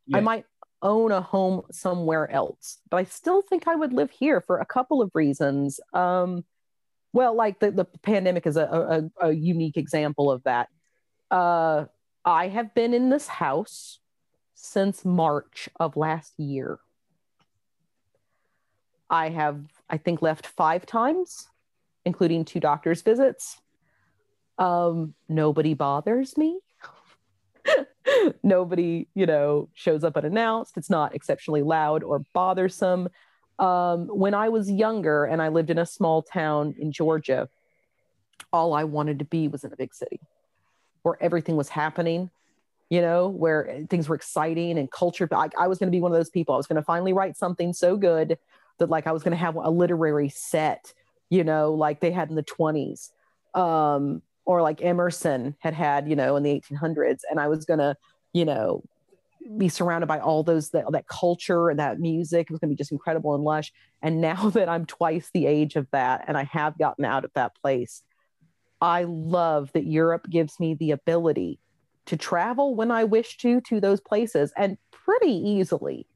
yeah. i might own a home somewhere else but i still think i would live here for a couple of reasons. Um well like the, the pandemic is a, a, a unique example of that. Uh i have been in this house since March of last year. I have, I think, left five times, including two doctor's visits. Um, nobody bothers me. Nobody, you know, shows up unannounced. It's not exceptionally loud or bothersome. Um, when I was younger and I lived in a small town in Georgia, all I wanted to be was in a big city where everything was happening, you know, where things were exciting and culture. I, I was going to be one of those people. I was going to finally write something so good that, like, I was going to have a literary set, you know, like they had in the 20s. Um, or like Emerson had had, you know, in the 1800s. And I was going to, you know, be surrounded by all those that, that culture and that music. It was going to be just incredible and lush. And now that I'm twice the age of that and I have gotten out of that place, I love that Europe gives me the ability to travel when I wish to to those places and pretty easily.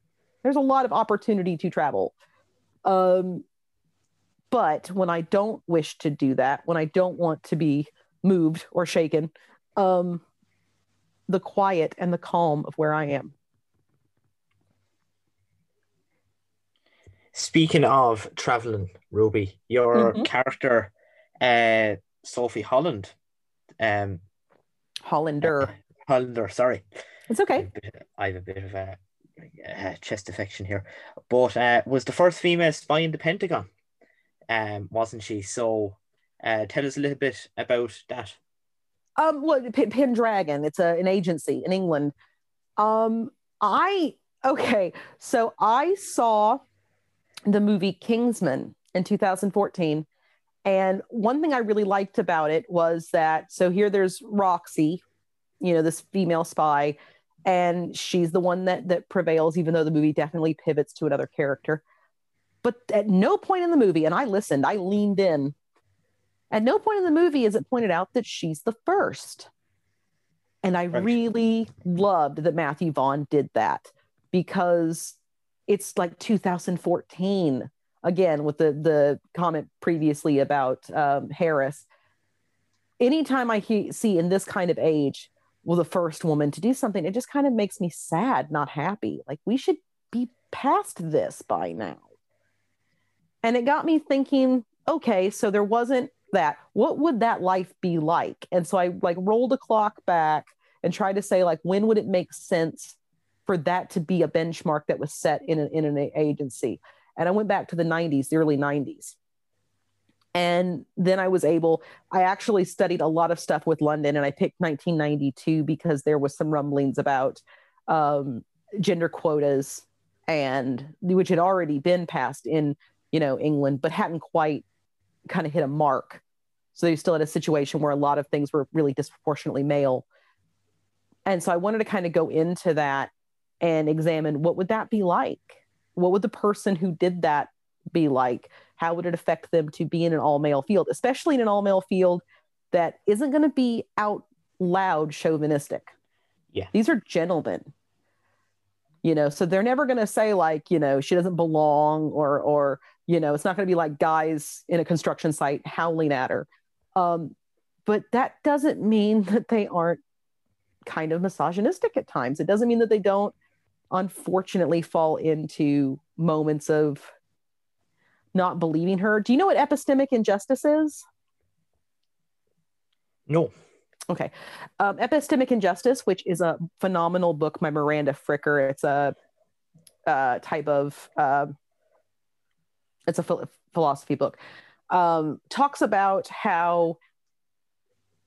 There's a lot of opportunity to travel. Um, but when I don't wish to do that, when I don't want to be moved or shaken, um, the quiet and the calm of where I am. Speaking of traveling, Ruby, your mm-hmm. character, uh, Sophie Holland, um, Hollander, uh, Hollander, sorry, it's okay. I have a bit of a, a chest affection here, but uh, was the first female spy in the Pentagon, um, wasn't she? So, uh, tell us a little bit about that. Um, well, P- Pendragon. It's a, an agency in England. Um, I okay. So I saw the movie Kingsman in 2014, and one thing I really liked about it was that so here there's Roxy, you know, this female spy, and she's the one that that prevails, even though the movie definitely pivots to another character. But at no point in the movie, and I listened, I leaned in at no point in the movie is it pointed out that she's the first. And I really loved that Matthew Vaughn did that because it's like 2014 again with the the comment previously about um, Harris. Anytime I he- see in this kind of age, well, the first woman to do something, it just kind of makes me sad, not happy. Like we should be past this by now. And it got me thinking, okay, so there wasn't that what would that life be like and so i like rolled a clock back and tried to say like when would it make sense for that to be a benchmark that was set in an, in an agency and i went back to the 90s the early 90s and then i was able i actually studied a lot of stuff with london and i picked 1992 because there was some rumblings about um, gender quotas and which had already been passed in you know england but hadn't quite kind of hit a mark. So you still had a situation where a lot of things were really disproportionately male. And so I wanted to kind of go into that and examine what would that be like? What would the person who did that be like? How would it affect them to be in an all male field, especially in an all male field that isn't going to be out loud chauvinistic? Yeah. These are gentlemen. You know, so they're never going to say like, you know, she doesn't belong or or you know, it's not going to be like guys in a construction site howling at her. Um, but that doesn't mean that they aren't kind of misogynistic at times. It doesn't mean that they don't unfortunately fall into moments of not believing her. Do you know what epistemic injustice is? No. Okay. Um, epistemic injustice, which is a phenomenal book by Miranda Fricker. It's a uh, type of uh, it's a philosophy book, um, talks about how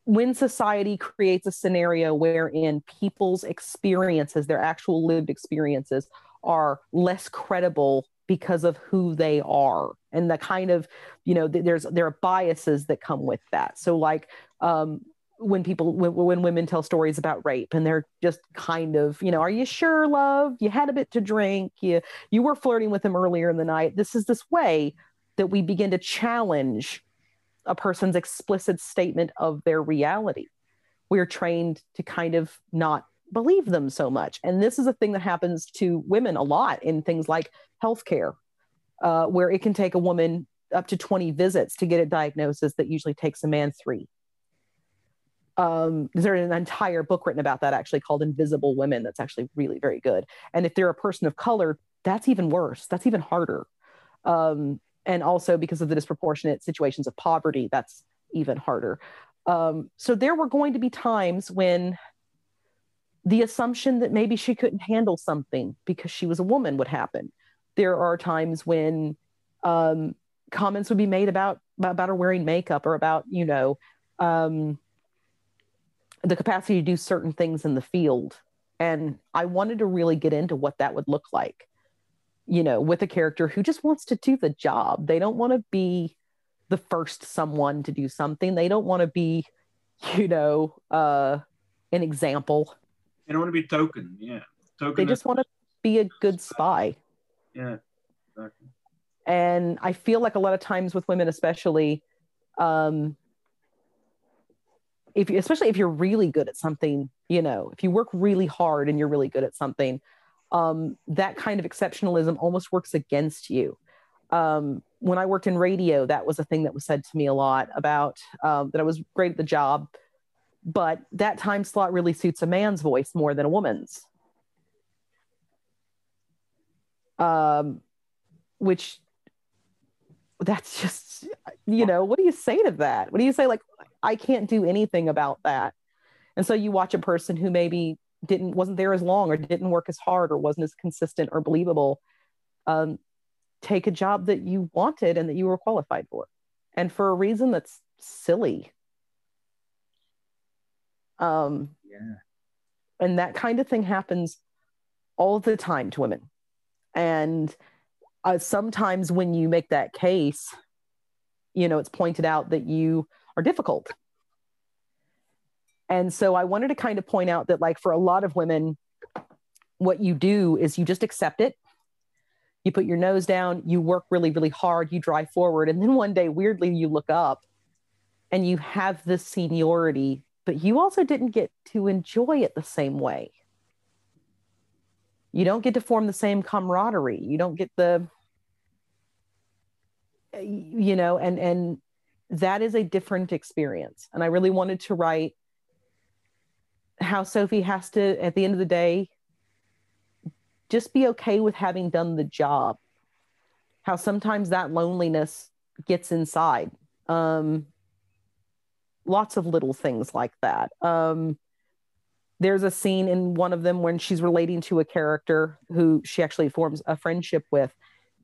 when society creates a scenario wherein people's experiences, their actual lived experiences, are less credible because of who they are and the kind of you know there's there are biases that come with that. So like um, when people when, when women tell stories about rape and they're just kind of you know are you sure love? You had a bit to drink. You you were flirting with him earlier in the night. This is this way that we begin to challenge a person's explicit statement of their reality we're trained to kind of not believe them so much and this is a thing that happens to women a lot in things like healthcare uh, where it can take a woman up to 20 visits to get a diagnosis that usually takes a man three um, there's an entire book written about that actually called Invisible Women that's actually really very good. And if they're a person of color, that's even worse. That's even harder. Um, and also because of the disproportionate situations of poverty, that's even harder. Um, so there were going to be times when the assumption that maybe she couldn't handle something because she was a woman would happen. There are times when um, comments would be made about about her wearing makeup or about you know um, the capacity to do certain things in the field. And I wanted to really get into what that would look like, you know, with a character who just wants to do the job. They don't want to be the first someone to do something. They don't want to be, you know, uh, an example. They don't want to be token. Yeah. Token. They just want to be a good spy. Yeah. Exactly. And I feel like a lot of times with women, especially, um, if you, especially if you're really good at something, you know, if you work really hard and you're really good at something, um, that kind of exceptionalism almost works against you. Um, when I worked in radio, that was a thing that was said to me a lot about um, that I was great at the job, but that time slot really suits a man's voice more than a woman's. Um, which that's just, you know, what do you say to that? What do you say? Like, I can't do anything about that. And so you watch a person who maybe didn't wasn't there as long or didn't work as hard or wasn't as consistent or believable um, take a job that you wanted and that you were qualified for. And for a reason that's silly. Um, yeah. and that kind of thing happens all the time to women. And uh, sometimes when you make that case you know it's pointed out that you are difficult and so I wanted to kind of point out that, like, for a lot of women, what you do is you just accept it. You put your nose down, you work really, really hard, you drive forward. And then one day, weirdly, you look up and you have this seniority, but you also didn't get to enjoy it the same way. You don't get to form the same camaraderie. You don't get the, you know, and, and, that is a different experience. And I really wanted to write how Sophie has to, at the end of the day, just be okay with having done the job. How sometimes that loneliness gets inside. Um, lots of little things like that. Um, there's a scene in one of them when she's relating to a character who she actually forms a friendship with,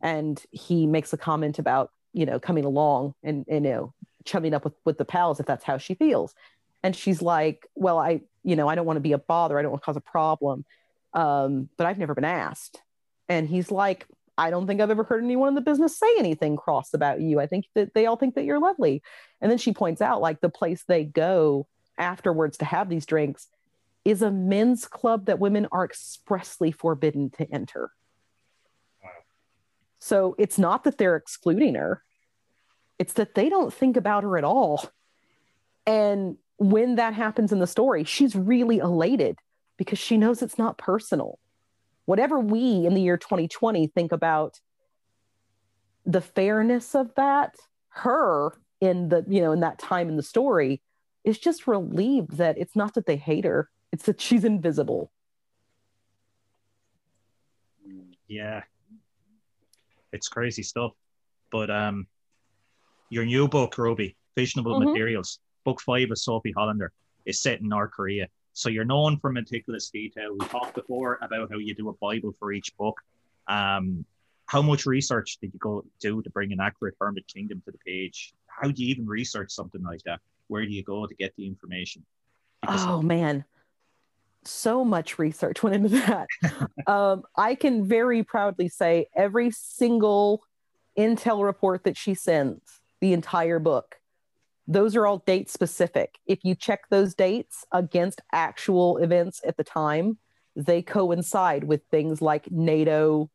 and he makes a comment about you know coming along and, and you know chumming up with with the pals if that's how she feels and she's like well i you know i don't want to be a bother i don't want to cause a problem um, but i've never been asked. And he's like i don't think i've ever heard anyone in the business say anything cross about you. I think that they all think that you're lovely. And then she points out like the place they go afterwards to have these drinks is a men's club that women are expressly forbidden to enter. Wow. so it's not that they're excluding her it's that they don't think about her at all. And when that happens in the story, she's really elated because she knows it's not personal. Whatever we in the year 2020 think about the fairness of that, her in the, you know, in that time in the story is just relieved that it's not that they hate her, it's that she's invisible. Yeah. It's crazy stuff. But um your new book, Ruby, Fissionable mm-hmm. Materials, book five of Sophie Hollander is set in North Korea. So you're known for meticulous detail. We talked before about how you do a Bible for each book. Um, how much research did you go do to bring an accurate Hermit Kingdom to the page? How do you even research something like that? Where do you go to get the information? Because oh man, so much research went into that. um, I can very proudly say every single intel report that she sends, the entire book, those are all date specific. If you check those dates against actual events at the time, they coincide with things like NATO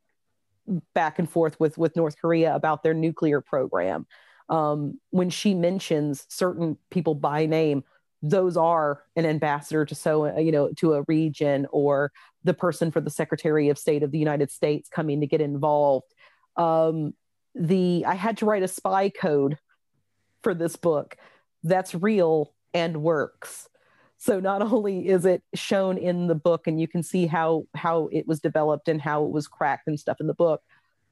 back and forth with, with North Korea about their nuclear program. Um, when she mentions certain people by name, those are an ambassador to so you know to a region or the person for the Secretary of State of the United States coming to get involved. Um, the I had to write a spy code for this book that's real and works so not only is it shown in the book and you can see how how it was developed and how it was cracked and stuff in the book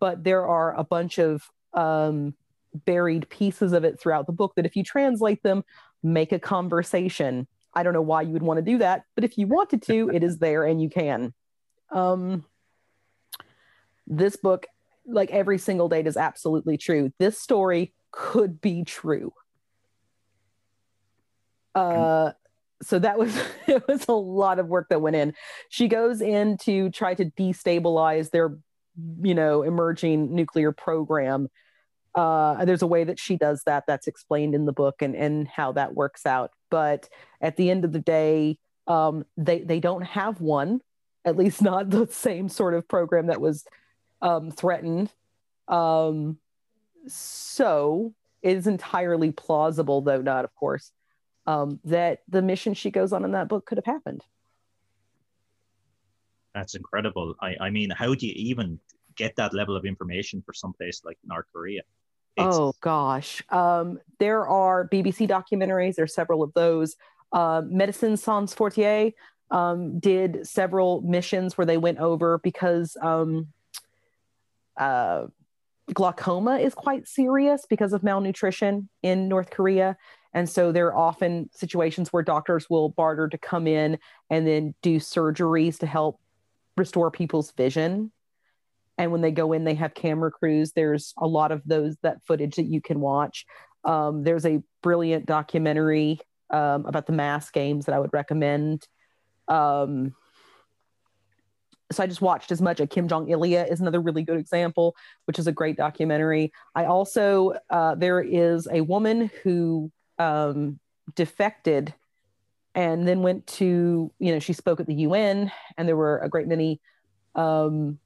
but there are a bunch of um, buried pieces of it throughout the book that if you translate them make a conversation I don't know why you would want to do that, but if you wanted to, it is there and you can. Um, this book, like every single date, is absolutely true. This story could be true. Uh, so that was it was a lot of work that went in. She goes in to try to destabilize their, you know, emerging nuclear program. Uh, there's a way that she does that that's explained in the book and and how that works out. But at the end of the day, um, they they don't have one, at least not the same sort of program that was um, threatened. Um, so it is entirely plausible, though not, of course, um, that the mission she goes on in that book could have happened. That's incredible. I, I mean, how do you even get that level of information for some place like North Korea? It's... Oh gosh, um, there are BBC documentaries. There's several of those. Uh, Médecins Sans Frontières um, did several missions where they went over because um, uh, glaucoma is quite serious because of malnutrition in North Korea. And so there are often situations where doctors will barter to come in and then do surgeries to help restore people's vision. And when they go in, they have camera crews. There's a lot of those that footage that you can watch. Um, there's a brilliant documentary um, about the mass games that I would recommend. Um, so I just watched as much. A Kimjongilia is another really good example, which is a great documentary. I also uh, there is a woman who um, defected and then went to you know she spoke at the UN and there were a great many um,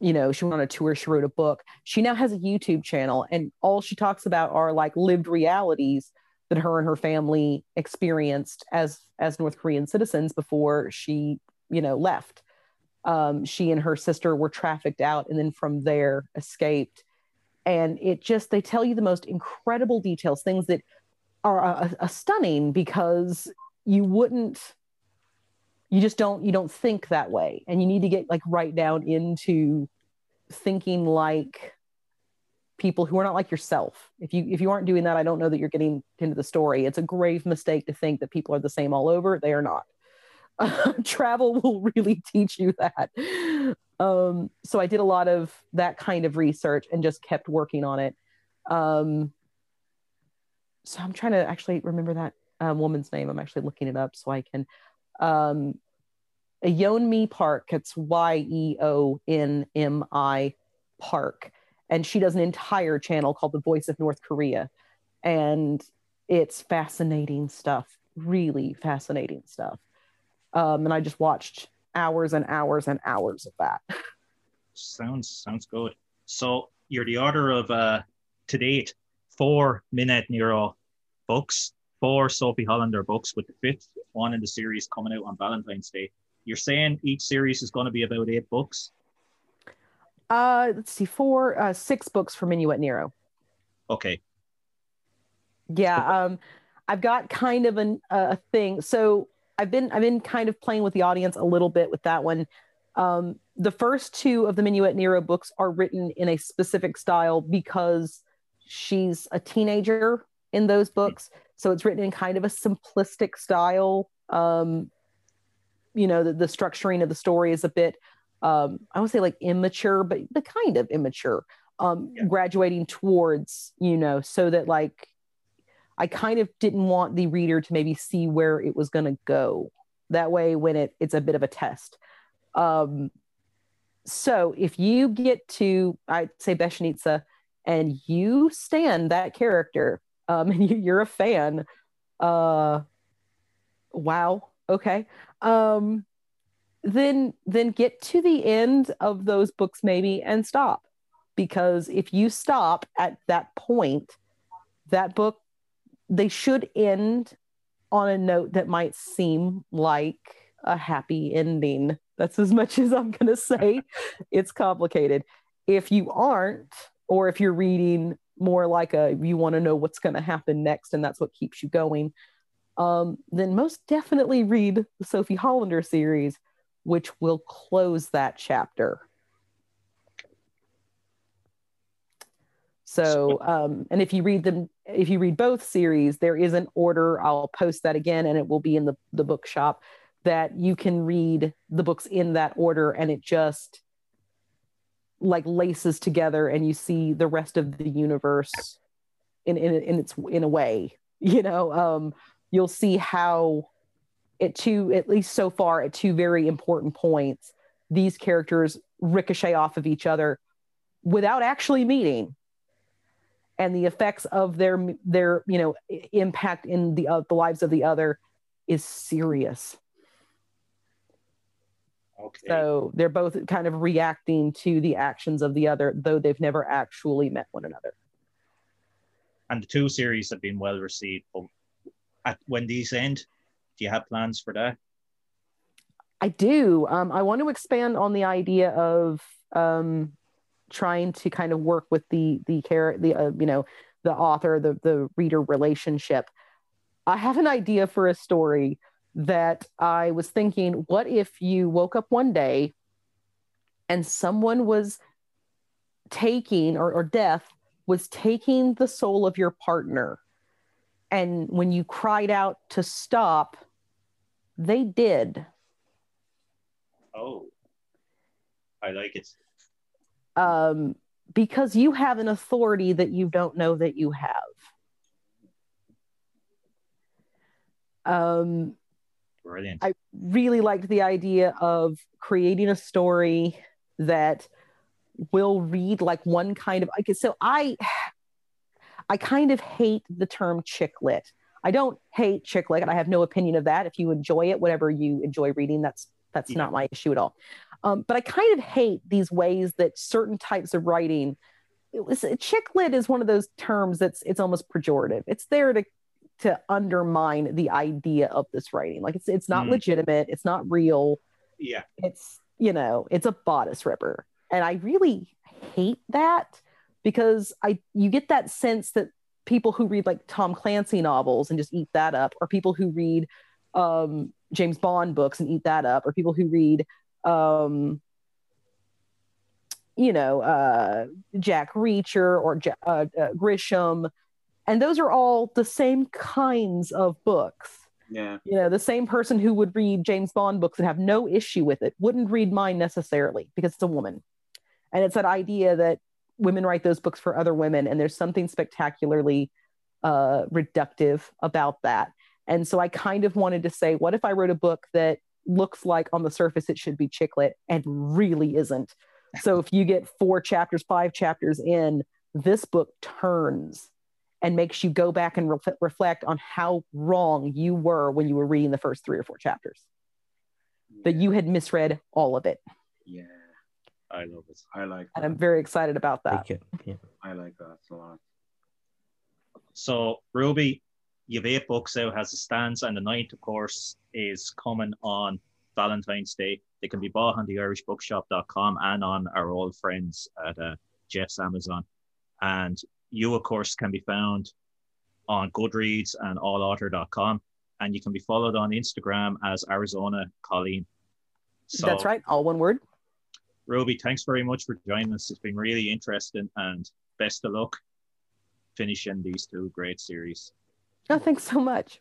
you know she went on a tour she wrote a book she now has a youtube channel and all she talks about are like lived realities that her and her family experienced as as north korean citizens before she you know left um, she and her sister were trafficked out and then from there escaped. And it just they tell you the most incredible details things that are uh, uh, stunning because you wouldn't you just don't you don't think that way. And you need to get like right down into thinking like people who are not like yourself. If you if you aren't doing that i don't know that you're getting into the story. It's a grave mistake to think that people are the same all over. They are not uh, travel will really teach you that um, so i did a lot of that kind of research and just kept working on it um, so i'm trying to actually remember that um, woman's name i'm actually looking it up so i can um, Yeonmi Park. It's Y E O N M I Park. And she does an entire channel called The Voice of North Korea. And it's fascinating stuff, really fascinating stuff. Um, and I just watched hours and hours and hours of that. Sounds sounds good. So you're the author of uh, to date four Minette Nero books, four Sophie Hollander books, with the fifth one in the series coming out on Valentine's Day. You're saying each series is going to be about eight books? Uh, let's see, four, uh, six books for Minuet Nero. Okay. Yeah, um, I've got kind of an, a thing. So I've been I've been kind of playing with the audience a little bit with that one. Um, the first two of the Minuet Nero books are written in a specific style because she's a teenager in those books, so it's written in kind of a simplistic style. Um, you know the, the structuring of the story is a bit um, I would say like immature, but the kind of immature, um, yeah. graduating towards, you know, so that like I kind of didn't want the reader to maybe see where it was going to go. That way, when it it's a bit of a test. Um, so if you get to, I'd say Beshnitsa, and you stand that character, um, and you're a fan, uh, wow, okay um, then then get to the end of those books maybe and stop because if you stop at that point that book they should end on a note that might seem like a happy ending. That's as much as i'm going to say. It's complicated. If you aren't or if you're reading more like a you want to know what's going to happen next and that's what keeps you going um, then most definitely read the Sophie Hollander series, which will close that chapter. So, um, and if you read them if you read both series, there is an order. I'll post that again, and it will be in the the bookshop that you can read the books in that order, and it just like laces together, and you see the rest of the universe in in, in its in a way. You know, um, you'll see how at two at least so far at two very important points these characters ricochet off of each other without actually meeting and the effects of their their you know impact in the uh, the lives of the other is serious Okay. so they're both kind of reacting to the actions of the other though they've never actually met one another and the two series have been well received. But at, when these end, do you have plans for that? I do. Um, I want to expand on the idea of um, trying to kind of work with the the care the uh, you know the author the the reader relationship. I have an idea for a story that I was thinking. What if you woke up one day and someone was taking or, or death was taking the soul of your partner, and when you cried out to stop, they did. Oh, I like it. Um, because you have an authority that you don't know that you have. Um, Brilliant. I really liked the idea of creating a story that will read like one kind of okay so i i kind of hate the term chick lit i don't hate chick lit i have no opinion of that if you enjoy it whatever you enjoy reading that's that's Yeah. not my issue at all um, but i kind of hate these ways that certain types of writing it was, chick lit is one of those terms that's it's almost pejorative. It's there to to undermine the idea of this writing. Like it's it's not Mm. legitimate. It's not real. Yeah. it's you know it's a bodice ripper. And i really hate that because i you get that sense that people who read like tom clancy novels and just eat that up or people who read um, james bond books and eat that up or people who read um, you know uh, jack reacher or uh, uh, grisham. And those are all the same kinds of books. Yeah. you know the same person who would read james bond books and have no issue with it wouldn't read mine necessarily because it's a woman. And it's that idea that women write those books for other women and there's something spectacularly uh, reductive about that. And so i kind of wanted to say what if i wrote a book that looks like on the surface it should be chick lit and really isn't so if you get four chapters five chapters in this book turns and makes you go back and ref- reflect on how wrong you were when you were reading the first three or four chapters that you had misread all of it Yeah. I love it. I like and i'm very excited about that Yeah. I like that a lot. So, Ruby, you've eight books out as it stands, and the ninth, of course, is coming on Valentine's Day. They can be bought on the irishbookshop.com and on our old friends at uh, Jeff's Amazon. And you, of course, can be found on Goodreads and allauthor.com. And you can be followed on Instagram as Arizona Colleen. So, that's right all one word Ruby, thanks very much for joining us. It's been really interesting and best of luck finishing these two great series. Oh thanks so much